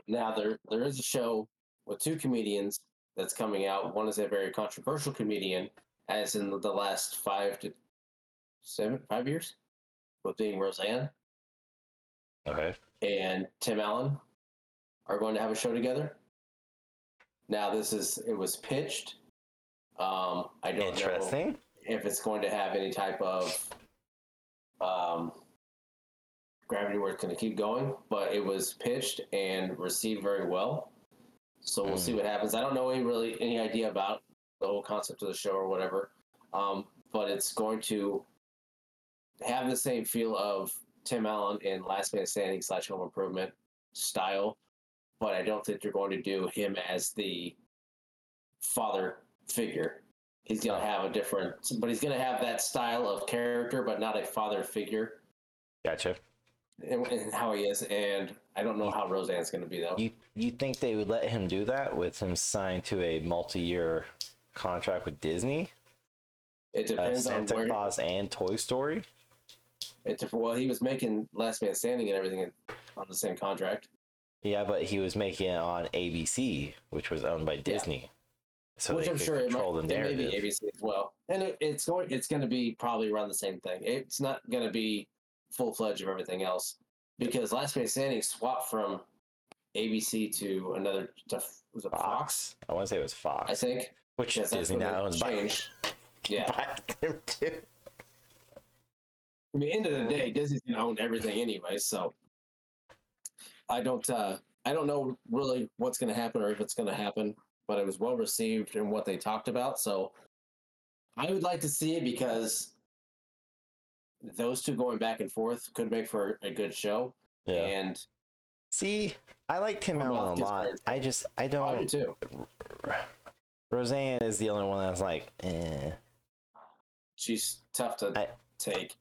now there there is a show with two comedians that's coming out. One is a very controversial comedian, as in the last five to seven five years, with being Roseanne Okay. and Tim Allen are going to have a show together. Now this is it was pitched. Um, I don't know Interesting. if it's going to have any type of um, gravity where it's going to keep going, but it was pitched and received very well. So we'll see what happens. I don't know any really any idea about the whole concept of the show or whatever, um, but it's going to have the same feel of Tim Allen in Last Man Standing slash Home Improvement style, but I don't think they're going to do him as the father figure. He's going to have a different, but he's going to have that style of character, but not a father figure Gotcha. in, in how he is. And I don't know how Roseanne's going to be though. You you think they would let him do that with him signed to a multi-year contract with Disney? It Uh, depends on Santa where. Claus and Toy Story. It, well, he was making Last Man Standing and everything on the same contract. Yeah, but he was making it on ABC, which was owned by Disney. Yeah. So which I'm sure it, might, the it may be narrative. ABC as well, and it, it's going it's going to be probably around the same thing. It's not going to be full fledged of everything else because Last Man Standing swapped from ABC to another to was it Fox? Fox. I want to say it was Fox, I think. which Yes, Disney now owns by, changed. *laughs* Yeah, by them too. I mean, end of the day, Disney's to own everything anyway. So I don't uh I don't know really what's going to happen or if it's going to happen, but it was well received in what they talked about. So I would like to see it because those two going back and forth could make for a good show. Yeah. And See, I like Tim Allen a lot. credit. I just I I do don't. too. Roseanne is the only one that's like, eh. She's tough to I- take.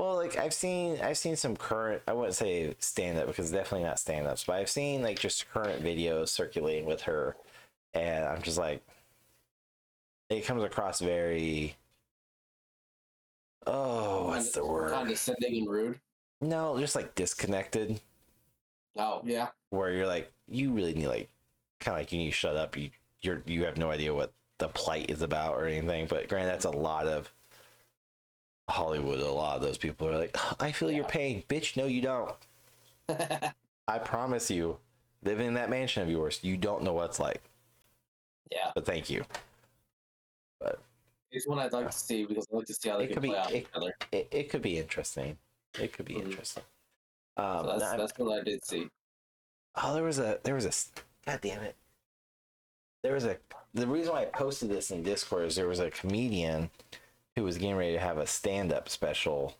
Well, like I've seen, I've seen some current. I wouldn't say stand up because definitely not stand ups, but I've seen like just current videos circulating with her, and I'm just like, it comes across very. Oh, what's the word? Condescending and rude. No, just like disconnected, Oh yeah. where you're like, you really need like, kind of like you need to shut up. You you're you have no idea what the plight is about or anything. But granted, that's a lot of Hollywood. A lot of those people are like, I feel your pain, bitch. No, you don't. *laughs* I promise you, living in that mansion of yours, you don't know what it's like. yeah. But thank you. It's one I'd like to see because I'd like to see how they It could be- play out it- other. It, it could be interesting. It could be Mhm. interesting. Um, So that's now- that's what I did see. oh, there was a there was a god damn it. there was a the reason why I posted this in Discord is there was a comedian who was getting ready to have a stand up special.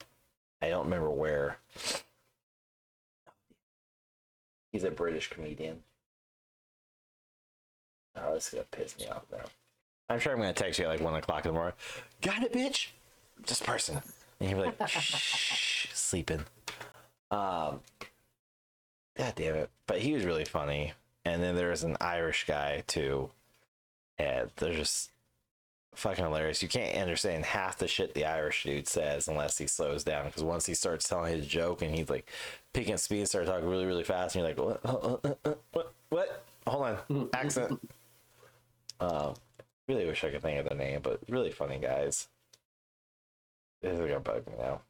I don't remember where. He's a British comedian. Oh, this is gonna piss me off now. I'm sure I'm gonna text you at like one o'clock in the morning. Got it, bitch. This person, and be like, *laughs* shh, sleeping. Um, God damn it! But he was really funny. And then there's an Irish guy too, and they're just fucking hilarious. You can't understand half the shit the Irish dude says unless he slows down. Because once he starts telling his joke and he's like picking speed, start talking really, really fast, and you're like, what? What? What? Hold on, accent. *laughs* Um, really wish I could think of the name, but really funny guys. This is gonna bug me now.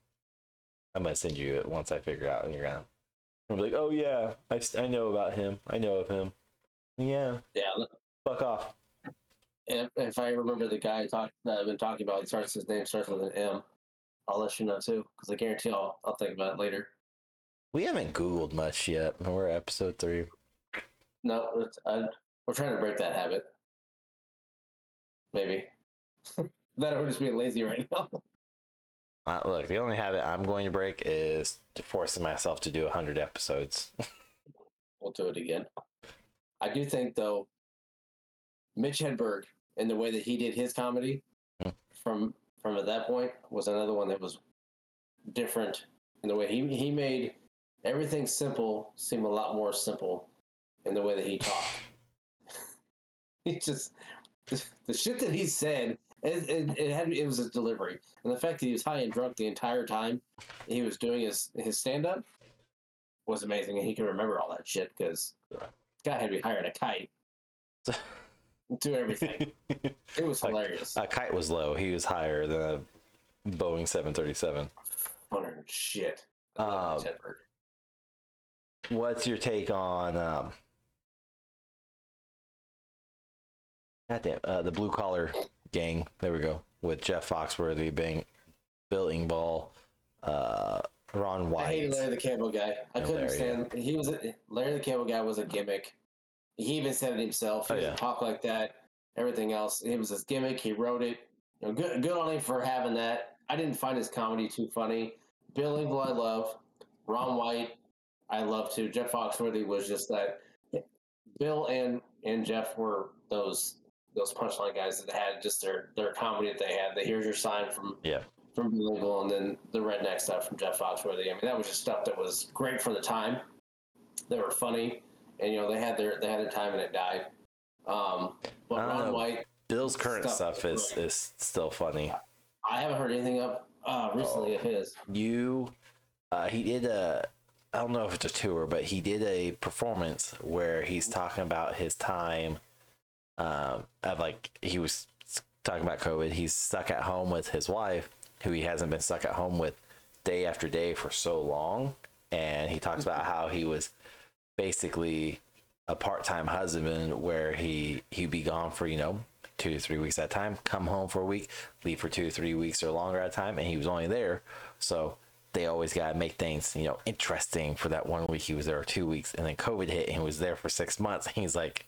I'm gonna send you it once I figure out, and you're gonna. I'm like, oh yeah, I, I know about him. I know of him. Yeah, Yeah, fuck off. If, if I remember the guy talk, that I've been talking about, starts his name starts with an M. I'll let you know too, because I guarantee I'll I'll think about it later. We haven't Googled much yet. We're at episode three. No, it's, I, we're trying to break that habit. Maybe *laughs* that would just be lazy right now. *laughs* Uh, look, the only habit I'm going to break is forcing myself to do 100 episodes. *laughs* we'll do it again. I do think though, Mitch Hedberg and the way that he did his comedy from from at that point was another one that was different in the way he he made everything simple seem a lot more simple in the way that he *laughs* talked. *laughs* he just the, shit that he said. It, it, it had it was his delivery and the fact that he was high and drunk the entire time he was doing his his stand up was amazing and he can remember all that shit because guy had to be hiring a kite *laughs* do everything it was *laughs* hilarious A kite was low. He was higher than a Boeing 737. Hunter shit Um, What's your take on um goddamn uh, the blue collar gang? There we go with Jeff Foxworthy, being Bill Engvall, uh, Ron I hated White. Larry the Cable Guy. I couldn't Larry, stand. He was a, Larry the Cable Guy was a gimmick. He even said it himself. Oh, he Oh, yeah. talk like that. Everything else, it was his gimmick. He wrote it. You know, good, good on him for having that. I didn't find his comedy too funny. Bill Engvall, I love. Ron White, I love too. Jeff Foxworthy was just that. Bill and and Jeff were those those punchline guys that had just their their comedy that they had. The here's your sign from Yeah. from Bill Engvall, and then the redneck stuff from Jeff Foxworthy. I mean, that was just stuff that was great for the time. They were funny, and you know they had their they had their time, and it died. Um, but Ron know. White, Bill's current Stuff stuff is is still funny. I haven't heard anything of uh, recently Oh. of his. you uh, he did a i don't know if it's a tour but he did a performance where he's talking about his time um of like he was talking about covid he's stuck at home with his wife who he hasn't been stuck at home with day after day for so long and he talks about how he was basically a part-time husband where he he'd be gone for you know two to three weeks at a time come home for a week leave for two to three weeks or longer at a time and he was only there. So they always got to make things you know interesting for that one week he was there or two weeks and then covid hit and he was there for six months and he's like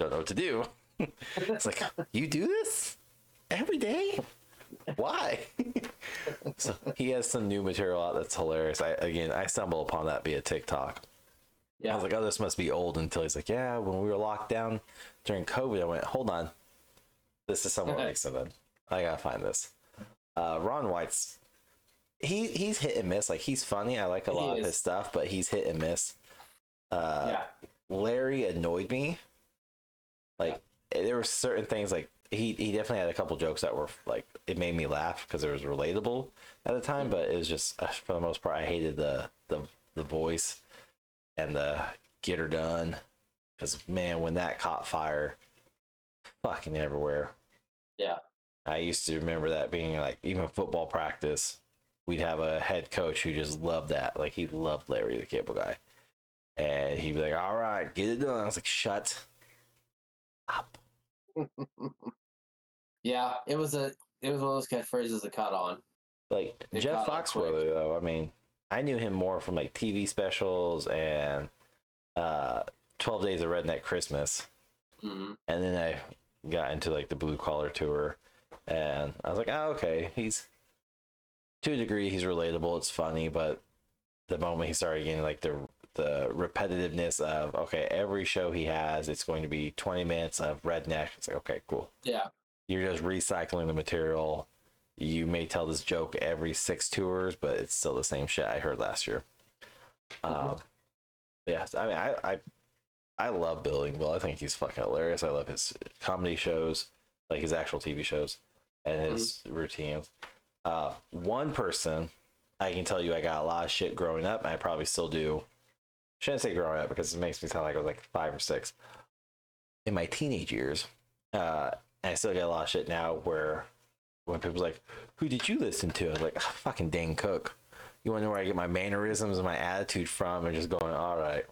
don't know what to do. *laughs* It's like you do this every day why *laughs* so he has some new material out that's hilarious i again i stumble upon that via tiktok Yeah. I Yeah, was like, oh, this must be old until he's like, yeah, when we were locked down during COVID, I went, hold on. This is somewhat recent. I gotta find this. Uh, Ron White's, he he's hit and miss. Like, he's funny. I like a lot of his stuff, but he's hit and miss. Uh, yeah, Larry annoyed me. Like, there were certain things, like, he, he definitely had a couple jokes that were, like, it made me laugh because it was relatable at the time, but it was just, uh, for the most part, I hated the, the, the voice and the get her done. Because, man, when that caught fire, fucking everywhere. yeah. I used to remember that being like even football practice, we'd have a head coach who just loved that. Like he loved Larry the Cable Guy. And he'd be like, All right, get it done. I was like, Shut up. *laughs* Yeah, it was a it was one of those catchphrases that caught on. Like It Jeff. Foxworthy though, I mean, I knew him more from like TV specials and uh 12 Days of Redneck Christmas. hmm and then I got into like the blue collar tour, and I was like, oh, okay, he's to a degree he's relatable. It's funny, but the moment he started getting like the the repetitiveness of okay, every show he has, it's going to be twenty minutes of redneck. It's like okay, cool. Yeah. You're just recycling the material. You may tell this joke every six tours, but it's still the same shit I heard last year. Um, yeah, I mean, I, I I love Bill Engvall. I think he's fucking hilarious. I love his comedy shows, like his actual TV shows, and his routines. Uh, one person I can tell you, I got a lot of shit growing up. And I probably still do. Shouldn't say growing up because it makes me sound like I was like five or six. In my teenage years, uh, and I still get a lot of shit now where when people's like, "Who did you listen to?" I was like, "Ah, "Fucking Dane Cook." You want to know where I get my mannerisms and my attitude from? And just going, "All right,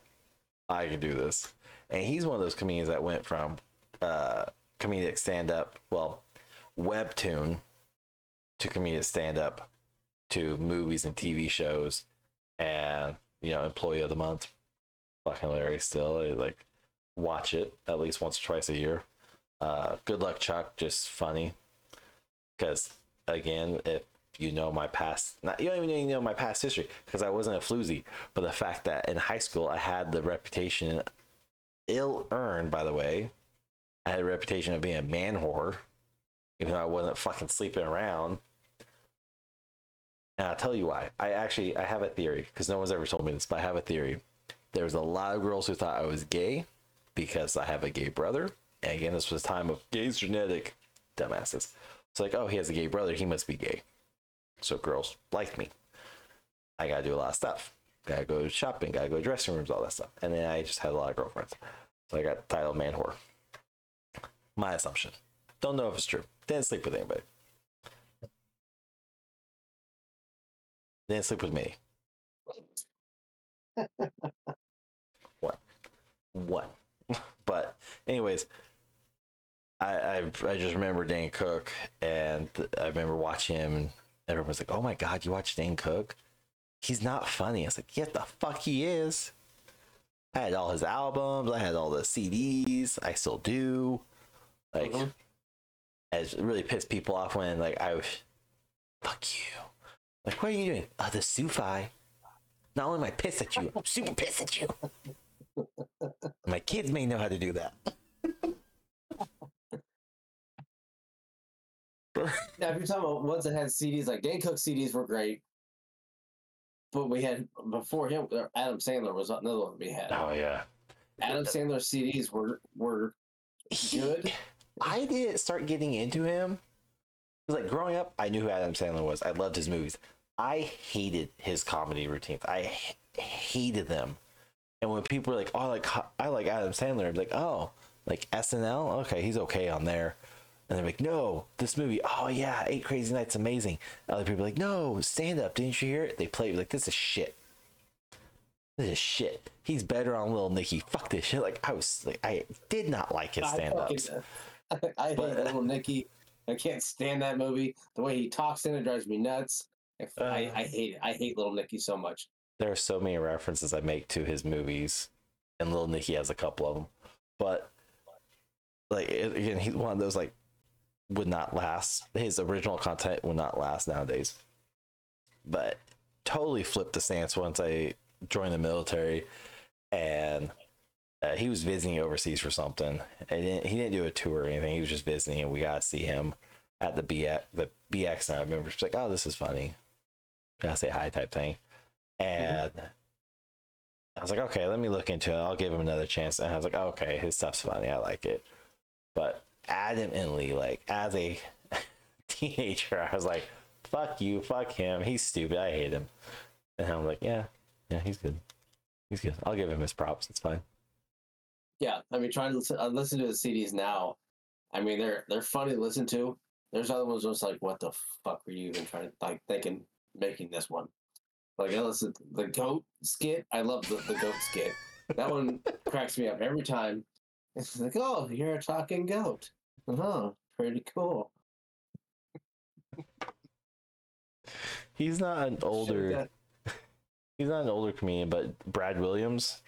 I can do this." And he's one of those comedians that went from uh, comedic stand up, well, webtoon to comedic stand up to movies and TV shows, and you know, employee of the month. Fucking hilarious still. I, like watch it at least once or twice a year. Uh, good luck, Chuck. Just funny. Because again, if you know my past, not you don't even know my past history because I wasn't a floozy. But the fact that in high school I had the reputation, ill earned, by the way, I had a reputation of being a man whore, even though I wasn't fucking sleeping around. And I'll tell you why. I actually I have a theory because no one's ever told me this, but I have a theory. There was a lot of girls who thought I was gay because I have a gay brother. And again, this was a time of gay's genetic dumbasses. It's like, oh, he has a gay brother, he must be gay. So girls like me. I gotta do a lot of stuff. Gotta go shopping, gotta go to dressing rooms, all that stuff. And then I just had a lot of girlfriends. So I got the title man whore. My assumption. Don't know if it's true. Didn't sleep with anybody. Didn't sleep with me. *laughs* what? What? *laughs* but anyways, I, I I just remember Dane Cook, and I remember watching him, and everyone was like, "Oh my god, you watch Dane Cook? He's not funny." I was like, "Yeah, the fuck he is." I had all his albums. I had all the CDs. I still do. Like, Mhm. it really pissed people off when like I was, fuck you. Like, what are you doing? Uh, the Sufi. Not only am I pissed at you, I'm super pissed at you. *laughs* My kids may know how to do that. *laughs* Now, if you're talking about ones that had CDs, like Dane Cook CDs were great. But we had before him, uh, Adam Sandler was another one we had. Oh yeah. Adam Sandler CDs were were good. I didn't start getting into him. Like growing up, I knew who Adam Sandler was. I loved his movies. I hated his comedy routines. I h- hated them. And when people were like, "Oh, I like I like Adam Sandler," I'm like, "Oh, like SNL? Okay, he's okay on there." And they're like, "No, this movie. Oh yeah, Eight Crazy Nights, amazing." Other people are like, "No, stand up. Didn't you hear it?" They play like this is shit. This is shit. He's better on Little Nicky. Fuck this shit. Like I was, like I did not like his I stand ups. fucking- I hate But- Little Nicky. I can't stand that movie. The way he talks in it drives me nuts. If I, Uh. I hate it. I hate Little Nicky so much. there are so many references I make to his movies, and Little Nicky has a couple of them. But like again, he's one of those like would not last. His original content would not last nowadays. But totally flipped the stance once I joined the military, and uh, he was visiting overseas for something. And he didn't, do a tour or anything. He was just visiting, and we got to see him at the BX. The BX, and I remember just like, oh, this is funny. Gotta say hi type thing. And I was like, okay, let me look into it. I'll give him another chance. And I was like, okay, his stuff's funny. I like it. But adamantly, like, as a *laughs* teenager, I was like, fuck you, fuck him. He's stupid. I hate him. And I'm like, yeah, yeah, he's good. He's good. I'll give him his props. It's fine. Yeah, I mean, trying to listen, uh, listen to the CDs now. I mean, they're they're funny to listen to. There's other ones just like, what the fuck were you even trying to like thinking making this one? Like, I listen the goat skit. I love the, the goat skit. That one cracks me up every time. It's like, oh, you're a talking goat. Oh, pretty cool. He's not an older. *laughs* He's not an older comedian, but Brad Williams.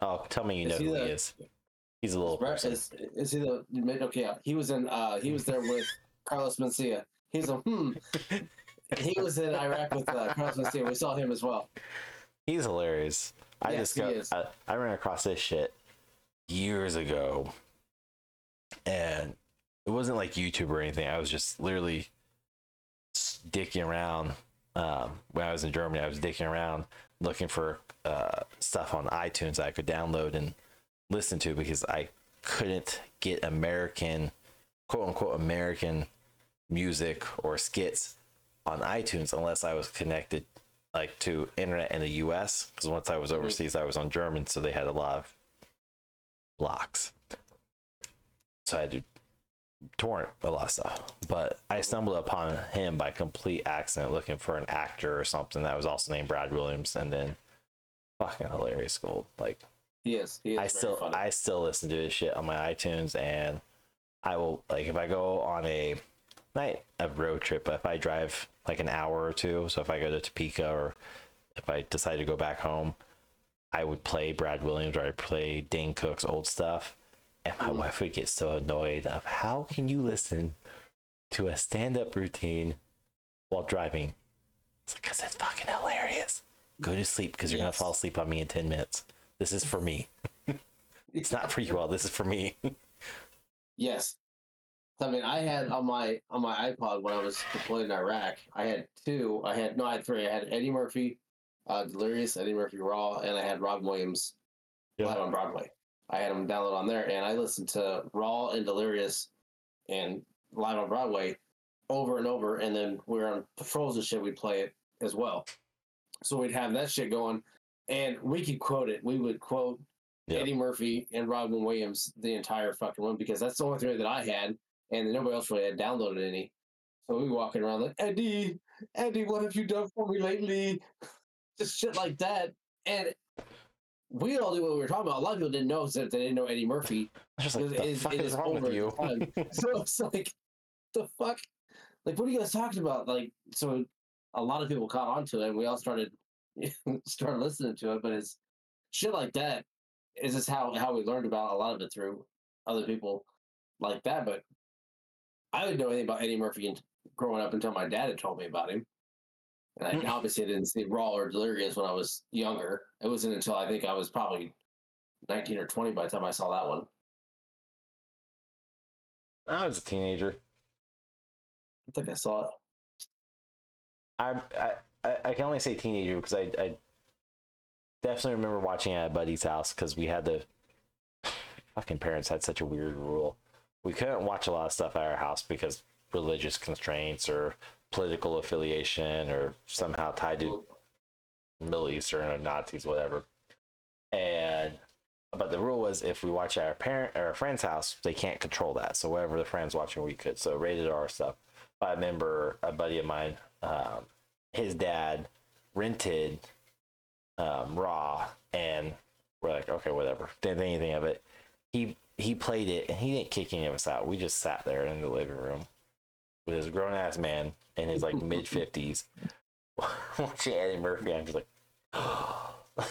Oh, tell me you Is know he who he is. He's a little Brett person. is is he the okay? Yeah, he was in. uh He was there with *laughs* Carlos Mencia. He's a hmm. He was in Iraq with uh, Carlos Mencia. We saw him as well. He's hilarious. I Yes, discovered is. I, I ran across this shit years ago, and it wasn't like YouTube or anything. I was just literally dicking around. Um, when I was in Germany, I was dicking around looking for uh, stuff on iTunes that I could download and listen to because I couldn't get American, quote unquote, American music or skits on iTunes unless I was connected like to internet in the US because once I was overseas I was on German so they had a lot of blocks so I had to torrent a lot of stuff but I stumbled upon him by complete accident looking for an actor or something that was also named Brad Williams and then fucking hilarious gold like He is. He is I still funny. I still listen to his shit on my iTunes and I will like if I go on a night of road trip, if I drive like an hour or two, so if I go to Topeka or if I decide to go back home, I would play Brad Williams or I'd play Dane Cook's old stuff. And my wife would get so annoyed of how can you listen to a stand up routine while driving? It's like, cause it's fucking hilarious. Go to sleep because you're Yes. gonna fall asleep on me in 10 minutes. This is for me. *laughs* It's not for you all. This is for me. Yes. I mean, I had on my on my iPod when I was deployed in Iraq. I had two. I had no, I had three. I had Eddie Murphy, uh, Delirious, Eddie Murphy Raw, and I had Rob Williams Yeah. live on Broadway. I had them download on there, and I listened to Raw and Delirious and live on Broadway over and over. And then we were on patrols and shit. We'd play it as well. So we'd have that shit going, and we could quote it. We would quote Yeah. Eddie Murphy and Robin Williams the entire fucking one because that's the only three that I had, and nobody else really had downloaded any. So we walking around like Eddie, Eddie, what have you done for me lately? Just shit like that, and we all knew what we were talking about. A lot of people didn't know that they didn't know Eddie Murphy. Just like, It the is- fuck it is is wrong with you? *laughs* So it's like, the fuck, like what are you guys talking about? Like, so a lot of people caught on to it, and we all started *laughs* started listening to it. But it's shit like that is just how how we learned about a lot of it through other people like that. But I didn't know anything about Eddie Murphy growing up until my dad had told me about him. And mm. I obviously didn't see Raw or Delirious when I was younger. It wasn't until I think I was probably 19 or 20 by the time I saw that one. I was a teenager. I think I saw it. I I, I- can only say teenager because I, I definitely remember watching it at a buddy's house because we had the fucking parents had such a weird rule. We couldn't watch a lot of stuff at our house because religious constraints or political affiliation or somehow tied to Middle Eastern or Nazis, whatever. And but the rule was if we watch at our parent or a friend's house, they can't control that. So whatever the friends watching, we could. So rated R stuff. I remember a buddy of mine, um, his dad rented um, Raw, and we're like, okay, whatever. Didn't think anything of it. He he played it, and he didn't kick any of us out. We just sat there in the living room with this grown ass man in his like mid *laughs* fifties *laughs* watching Eddie Murphy. I'm just like, *gasps*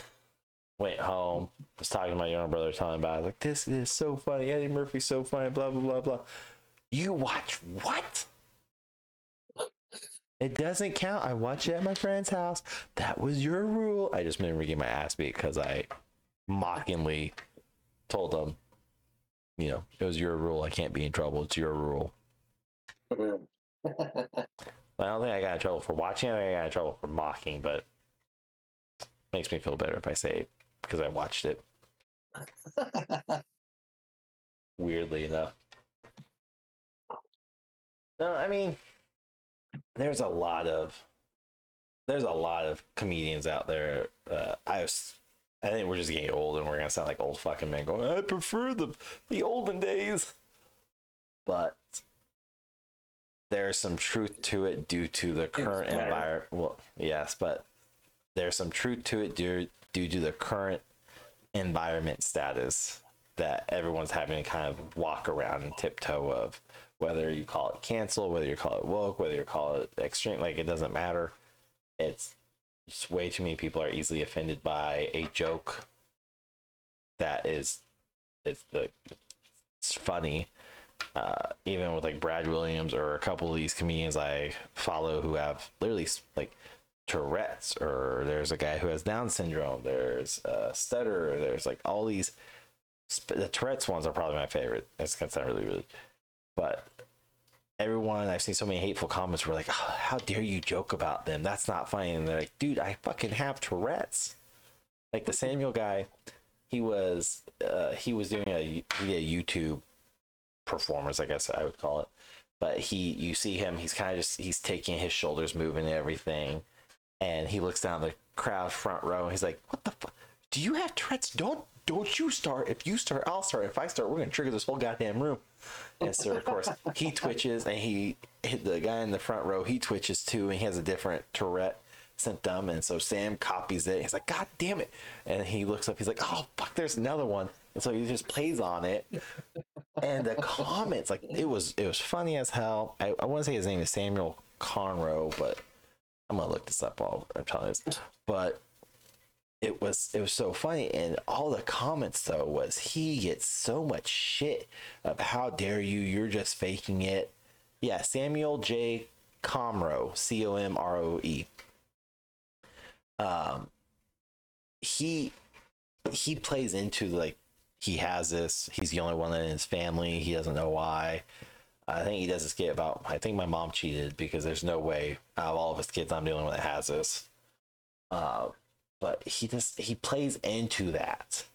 went home, was talking to my younger brother, telling him about. it. I was like, this is so funny. Eddie Murphy's so funny. Blah blah blah blah. You watch what? It doesn't count. I watched it at my friend's house. That was your rule. I just remember getting my ass beat because I mockingly told them, you know, it was your rule. I can't be in trouble. It's your rule. I don't think I got in trouble for watching it. I got in trouble for mocking, but makes me feel better if I say it because I watched it. *laughs* Weirdly enough. No, I mean, there's a lot of there's a lot of comedians out there. Uh, I was, I think we're just getting old, and we're gonna sound like old fucking men going. I prefer the the olden days, but there's some truth to it due to the current environment. Well, yes, but there's some truth to it due due to the current environment status that everyone's having to kind of walk around and tiptoe of whether you call it cancel whether you call it woke whether you call it extreme like it doesn't matter it's just way too many people are easily offended by a joke that is it's the it's funny. Uh, even with like Brad Williams or a couple of these comedians I follow who have literally like Tourette's, or there's a guy who has Down syndrome. There's uh, stutter. There's like all these. The Tourette's ones are probably my favorite. That's kind of really really, but everyone I've seen so many hateful comments were like, oh, "How dare you joke about them? That's not funny." And they're like, "Dude, I fucking have Tourette's." Like the Samuel guy, he was uh, he was doing a, a YouTube performance, I guess I would call it. But he, you see him, he's kind of just he's taking his shoulders moving and everything, and he looks down the crowd front row and he's like, "What the fuck? Do you have Tourette's? Don't don't you start. If you start, I'll start. If I start, we're gonna trigger this whole goddamn room." And so of course he twitches and he hit the guy in the front row. He twitches too, and he has a different Tourette symptom. And so Sam copies it. He's like, "God damn it!" And he looks up. He's like, "Oh fuck, there's another one." And so he just plays on it. And the *laughs* comments, like it was, it was funny as hell. I, I want to say his name is Samuel Comroe, but I'm gonna look this up while I'm telling you this. But it was it was so funny and all the comments though was he gets so much shit of how dare you you're just faking it yeah samuel j comroe c-o-m-r-o-e um he he plays into like he has this he's the only one in his family he doesn't know why. I think he does this skit about i think my mom cheated because there's no way out of all of his kids i'm the only one that has this. Uh but he just he plays into that.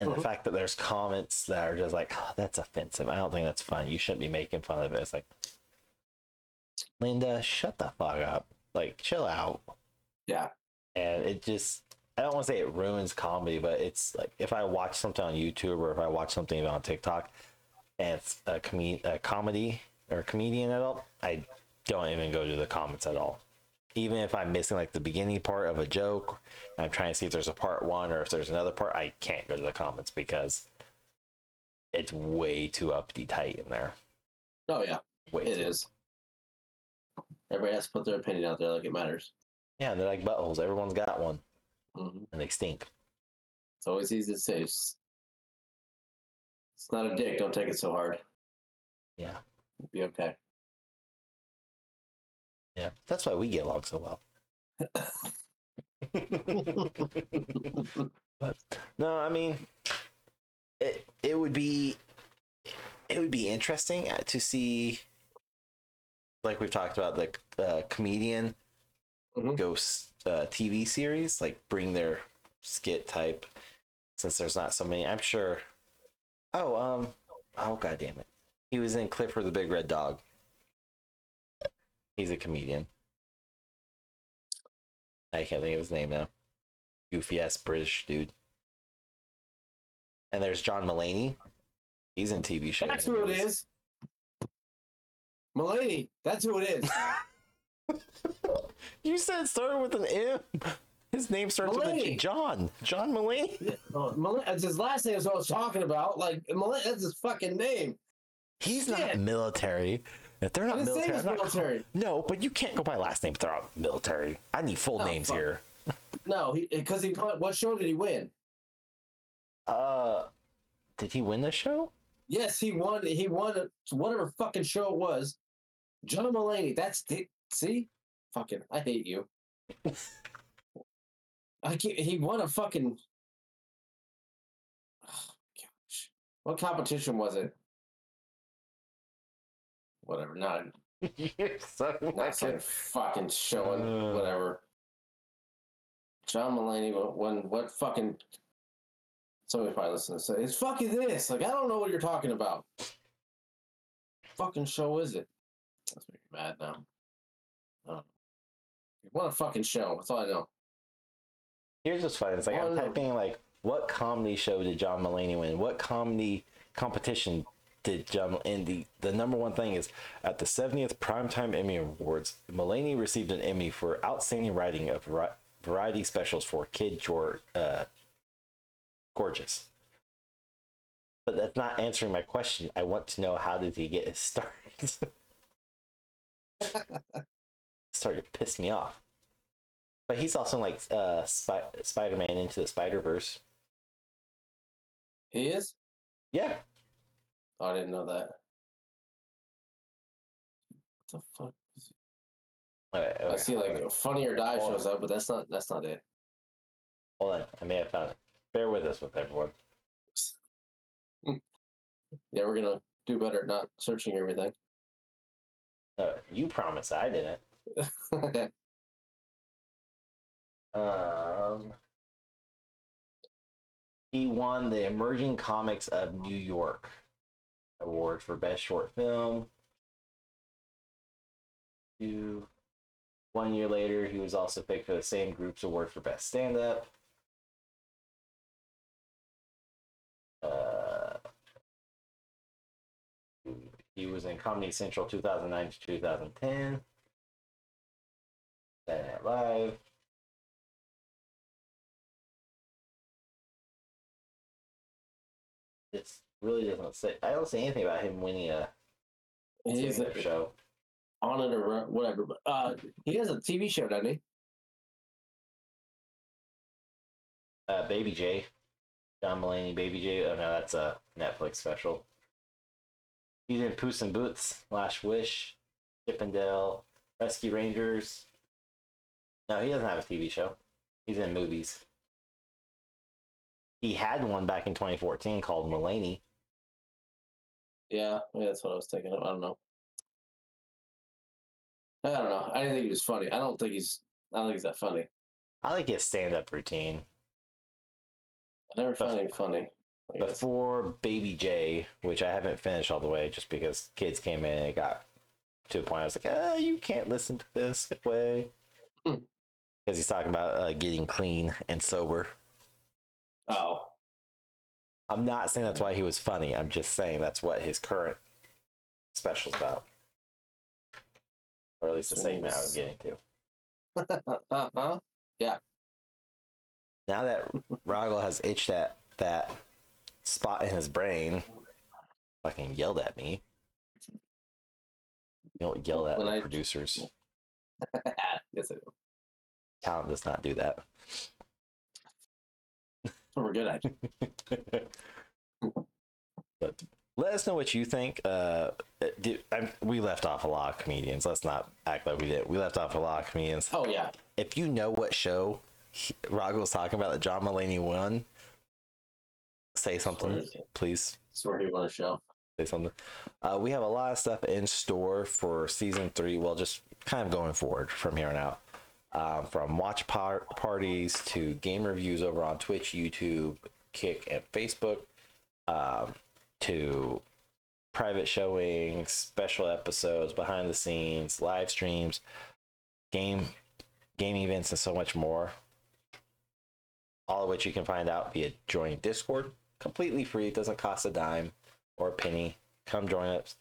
And Mhm. the fact that there's comments that are just like oh, that's offensive. I don't think that's fun. You shouldn't be making fun of it. It's like linda shut the fuck up. Like chill out. Yeah. and it just i don't want to say it ruins comedy but it's like if i watch something on youtube or if i watch something on tiktok and it's a, com- a comedy or a comedian at all i don't even go to the comments at all even if i'm missing like the beginning part of a joke i'm trying to see if there's a part one or if there's another part i can't go to the comments because it's way too uppity tight in there Oh yeah, way it too. is. Everybody has to put their opinion out there like it matters. yeah they're like buttholes everyone's got one hmm and they stink It's always easy to say. It's, it's not a dick. Don't take it so hard. yeah It'll be okay. yeah that's why we get along so well *laughs* But no, I mean, it it would be it would be interesting uh, to see, like we've talked about, the uh, comedian Mhm. ghost uh, TV series, like bring their skit type. Since there's not so many, I'm sure. Oh, um, oh god damn it, he was in Clifford the Big Red Dog. He's a comedian. I can't think of his name now goofy ass British dude. And there's John Mulaney. He's in TV shows. That's who it is. Mulaney. That's who it is. *laughs* *laughs* You said it started with an M. His name starts with a. Mulaney. John. John Mulaney. Oh, that's his last name is what I was talking about. Like Mulaney, that's his fucking name. He's not Shit. military. If they're not didn't military, he's I'm not military. no, but you can't go by last name if they're not military. I need full Oh, names fuck. here. No, because he, won- what show did he win? Uh, did he win the show? Yes, he won. He won whatever fucking show it was. John Mulaney. That's the see, fucking. I hate you. I can't. He won a fucking. Oh, gosh. What competition was it? Whatever. Not *laughs* You're so not some fucking showing. Uh. whatever. John Mulaney won, what fucking. Somebody probably listen to this. It's fucking this. Like I don't know what you're talking about. Fucking show is it? That's making me mad now. Oh. What a fucking show. That's all I know. Here's what's funny. It's like I'm typing like, what comedy show did John Mulaney win? What comedy competition did John? And the the number one thing is at the 70th Primetime Emmy Awards, Mulaney received an Emmy for outstanding writing of variety specials for Kid George, uh, Gorgeous. But that's not answering my question. I want to know how did he get his start? *laughs* Started to piss me off. But he's also like uh Spy- Spider-Man into the Spider-Verse. He is. Yeah. Oh, I didn't know that. What the fuck? Okay, I see like okay. Funny or Die shows up, but that's not that's not it. Hold on. I may have found it. Bear with us with everyone. *laughs* Yeah, we're gonna do better not searching everything. Uh, you promised I didn't. *laughs* Um, he won the Emerging Comics of New York award for best short film. Two. One year later, he was also picked for the same group's award for best stand-up. Uh, he was in Comedy Central 2009 to 2010. Saturday Night Live. It really doesn't say. I don't see anything about him winning a He's stand-up show. on it or whatever. But uh, he has a TV show, doesn't he? Uh, Baby J, John Mulaney, Baby J. Oh no, that's a Netflix special. He's in Puss in Boots, Last Wish, Chip 'n Dale, Rescue Rangers. No, he doesn't have a TV show. He's in movies. He had one back in 2014 called Mulaney. Yeah, yeah, that's what I was thinking of. I don't know. I don't know. I didn't think he was funny. I don't think he's. I don't think he's that funny. I like his stand-up routine. I never found him funny. Before Baby J, which I haven't finished all the way just because kids came in and it got to a point I was like, ah, you can't listen to this way. Hmm. Because he's talking about uh, getting clean and sober. Oh, I'm not saying that's why he was funny. I'm just saying that's what his current special's about. Or at least the same segment I was getting to. *laughs* uh huh. Yeah. Now that Rahgel has itched that, that spot in his brain, fucking yelled at me. You don't yell at When the I- producers. *laughs* yes, I do. Talent does not do that. We're good at. *laughs* it. but let us know what you think. Uh, do, i we left off a lot of comedians. Let's not act like we did. We left off a lot of comedians. Oh yeah. If you know what show he, was talking about that John Mulaney won, say something, please. That's where he want to show. Say something. Uh, we have a lot of stuff in store for season three. Well, just kind of going forward from here on out. Um, from watch par- parties to game reviews over on Twitch, YouTube, Kick, and Facebook, um, to private showings, special episodes, behind the scenes, live streams, game game events, and so much more. All of which you can find out via joining Discord, completely free. It doesn't cost a dime or a penny. Come join us.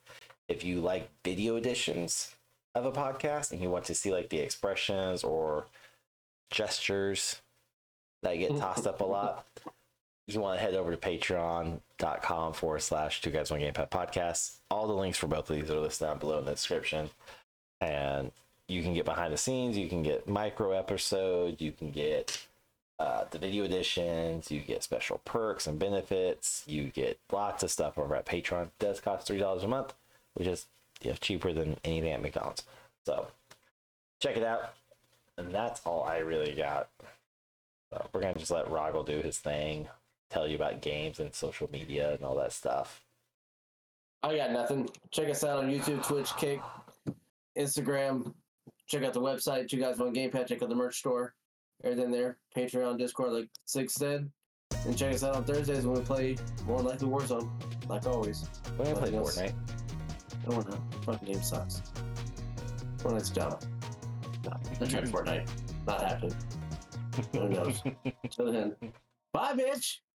If you like video editions of a podcast and you want to see like the expressions or gestures that get tossed up a lot, you want to head over to patreon.com forward slash two guys one gamepad podcast. All the links for both of these are listed down below in the description. And you can get behind the scenes, you can get micro episodes, you can get uh, the video editions, you get special perks and benefits, you get lots of stuff over at Patreon. It does cost three dollars a month, which is you know, cheaper than anything at McDonald's. So check it out. And that's all I really got. So we're gonna just let Rahgel do his thing, tell you about games and social media and all that stuff. I got nothing. Check us out on YouTube, Twitch, Kick, Instagram. Check out the website. Two Guys One Gamepad? Check out the merch store. Everything there. Patreon, Discord, like Sig said. And check us out on Thursdays when we play more likely Warzone, like always. We're gonna play. Fortnite. I don't know. Fucking game sucks. Fortnite's dumb. No, I tried Fortnite. Not happening. Who knows? Till then. Bye, bitch.